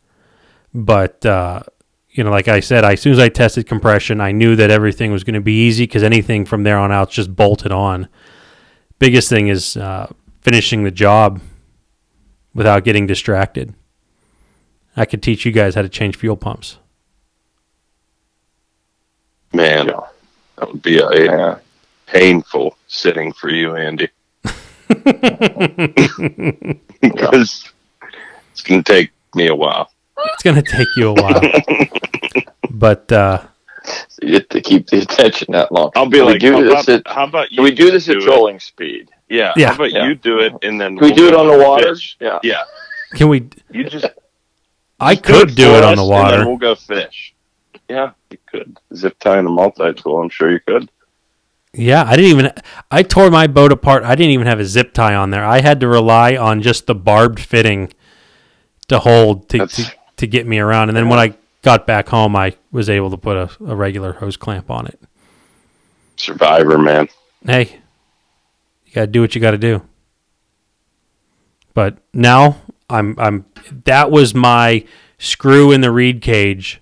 but uh you know, like I said, I, as soon as I tested compression, I knew that everything was going to be easy because anything from there on out just bolted on. Biggest thing is uh, finishing the job without getting distracted. I could teach you guys how to change fuel pumps. Man, Yeah. that would be a Yeah. painful sitting for you, Andy. Because it's gonna take me a while. It's going to take you a while. but uh, So you have to keep the attention that long. I'll be Can we like, do how, this about, at, how about you can we do this at it? trolling speed? Yeah. Yeah. How about Yeah. you do it and then Can we do it on the water? fish? Yeah. Yeah. can we? You just I just could do for it on us, the and water. then we'll go fish. Yeah, you could zip tie in a multi tool. I'm sure you could. Yeah, I didn't even. I tore my boat apart. I didn't even have a zip tie on there. I had to rely on just the barbed fitting to hold to to, to get me around. And then when I got back home, I was able to put a, a regular hose clamp on it. Survivor, man. Hey, you gotta do what you gotta do. But now I'm I'm. That was my screw in the reed cage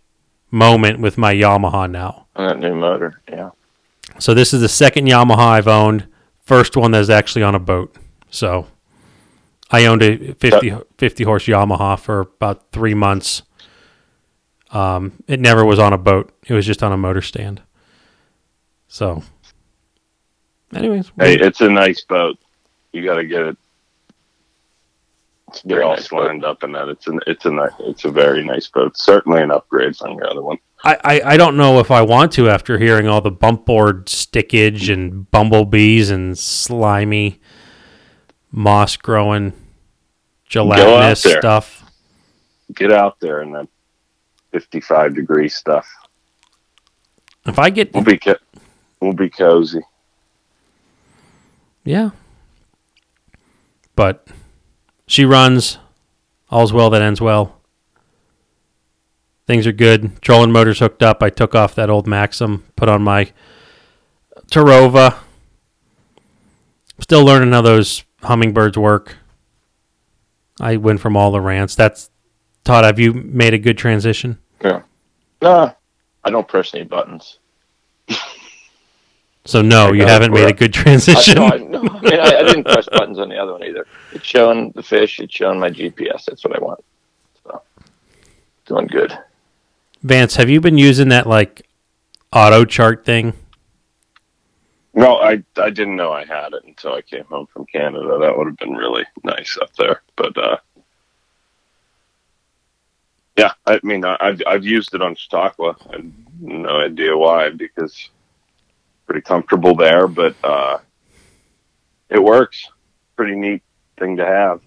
moment with my Yamaha now. On that new motor. Yeah. So this is the second Yamaha I've owned. First one that's actually on a boat. So I owned a 50, 50 horse Yamaha for about three months. Um, it never was on a boat. It was just on a motor stand. So, anyways, Hey, it's a nice boat. You got to get it. It's a Get very all nice boat. lined up in that. It's an it's a ni- it's a very nice boat. Certainly an upgrade from your other one. I, I, I don't know if I want to after hearing all the bump board stickage and bumblebees and slimy moss growing gelatinous there. stuff. Get out there in that fifty-five degree stuff. If I get We'll be co- we'll be cozy. Yeah. But she runs. All's well that ends well. Things are good. Trolling motor's hooked up. I took off that old Maxxum, put on my Terrova. Still learning how those Humminbirds work. I went from all the rants. That's Todd. Have you made a good transition? Yeah. No, I don't press any buttons. So no, I you haven't made a good I, transition. no, I, no, I mean, I, I didn't press buttons on the other one either. It's showing the fish. It's showing my GPS. That's what I want. So, doing good. Vance, have you been using that like auto chart thing? No, I I didn't know I had it until I came home from Canada. That would have been really nice up there. But uh yeah, I mean I, I've I've used it on Chautauqua. No idea why because pretty comfortable there, but uh it works. Pretty neat thing to have.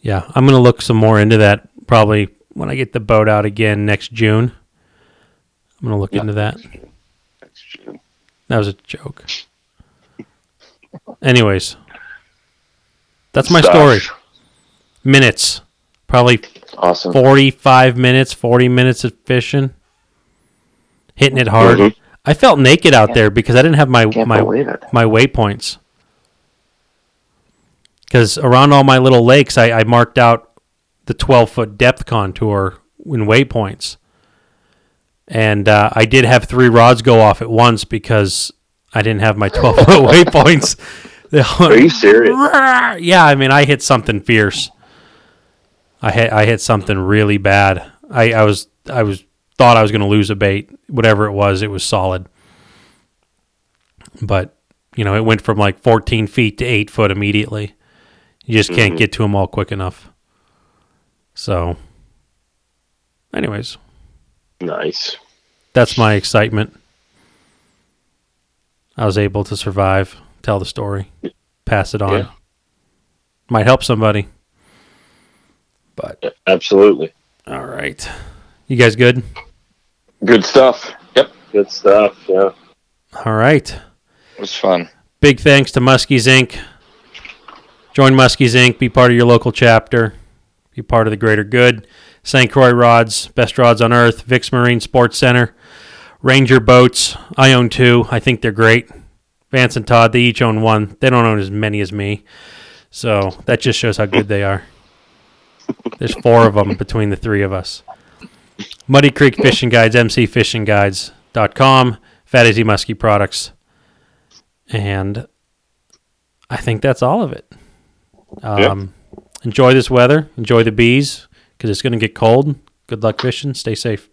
Yeah, I'm gonna look some more into that probably when I get the boat out again next June. I'm gonna look Yeah. into that. That was a joke. Anyways, that's my Stuff. story. Minutes, probably Awesome. 45 minutes, 40 minutes of fishing, hitting it hard. Mhm. I felt naked out there because I didn't have my Can't my believe it. my waypoints. Because around all my little lakes, I, I marked out the 12 foot depth contour in waypoints. And uh, I did have three rods go off at once because I didn't have my 12 foot waypoints. Are you serious? yeah, I mean, I hit something fierce. I hit I hit something really bad. I, I was I was thought I was going to lose a bait. Whatever it was, it was solid. But you know, it went from like 14 feet to eight foot immediately. You just can't Mhm. get to them all quick enough. So, anyways, Nice. that's my excitement. I was able to survive, tell the story, pass it on. Yeah. Might help somebody. But absolutely. all right, you guys good? Good stuff. Yep. Good stuff. Yeah. All right. It was fun. Big thanks to Muskies Inc. Join Muskies Inc. Be part of your local chapter. Be part of the greater good. St. Croix Rods, best rods on earth. Vix Marine Sports Center. Ranger Boats. I own two. I think they're great. Vance and Todd, they each own one. They don't own as many as me. So that just shows how good they are. There's four of them between the three of us. Muddy Creek Fishing Guides, mcfishingguides.com, Fat Easy Muskie Products. And I think that's all of it. Um, Enjoy this weather. Enjoy the bees because it's going to get cold. Good luck fishing. Stay safe.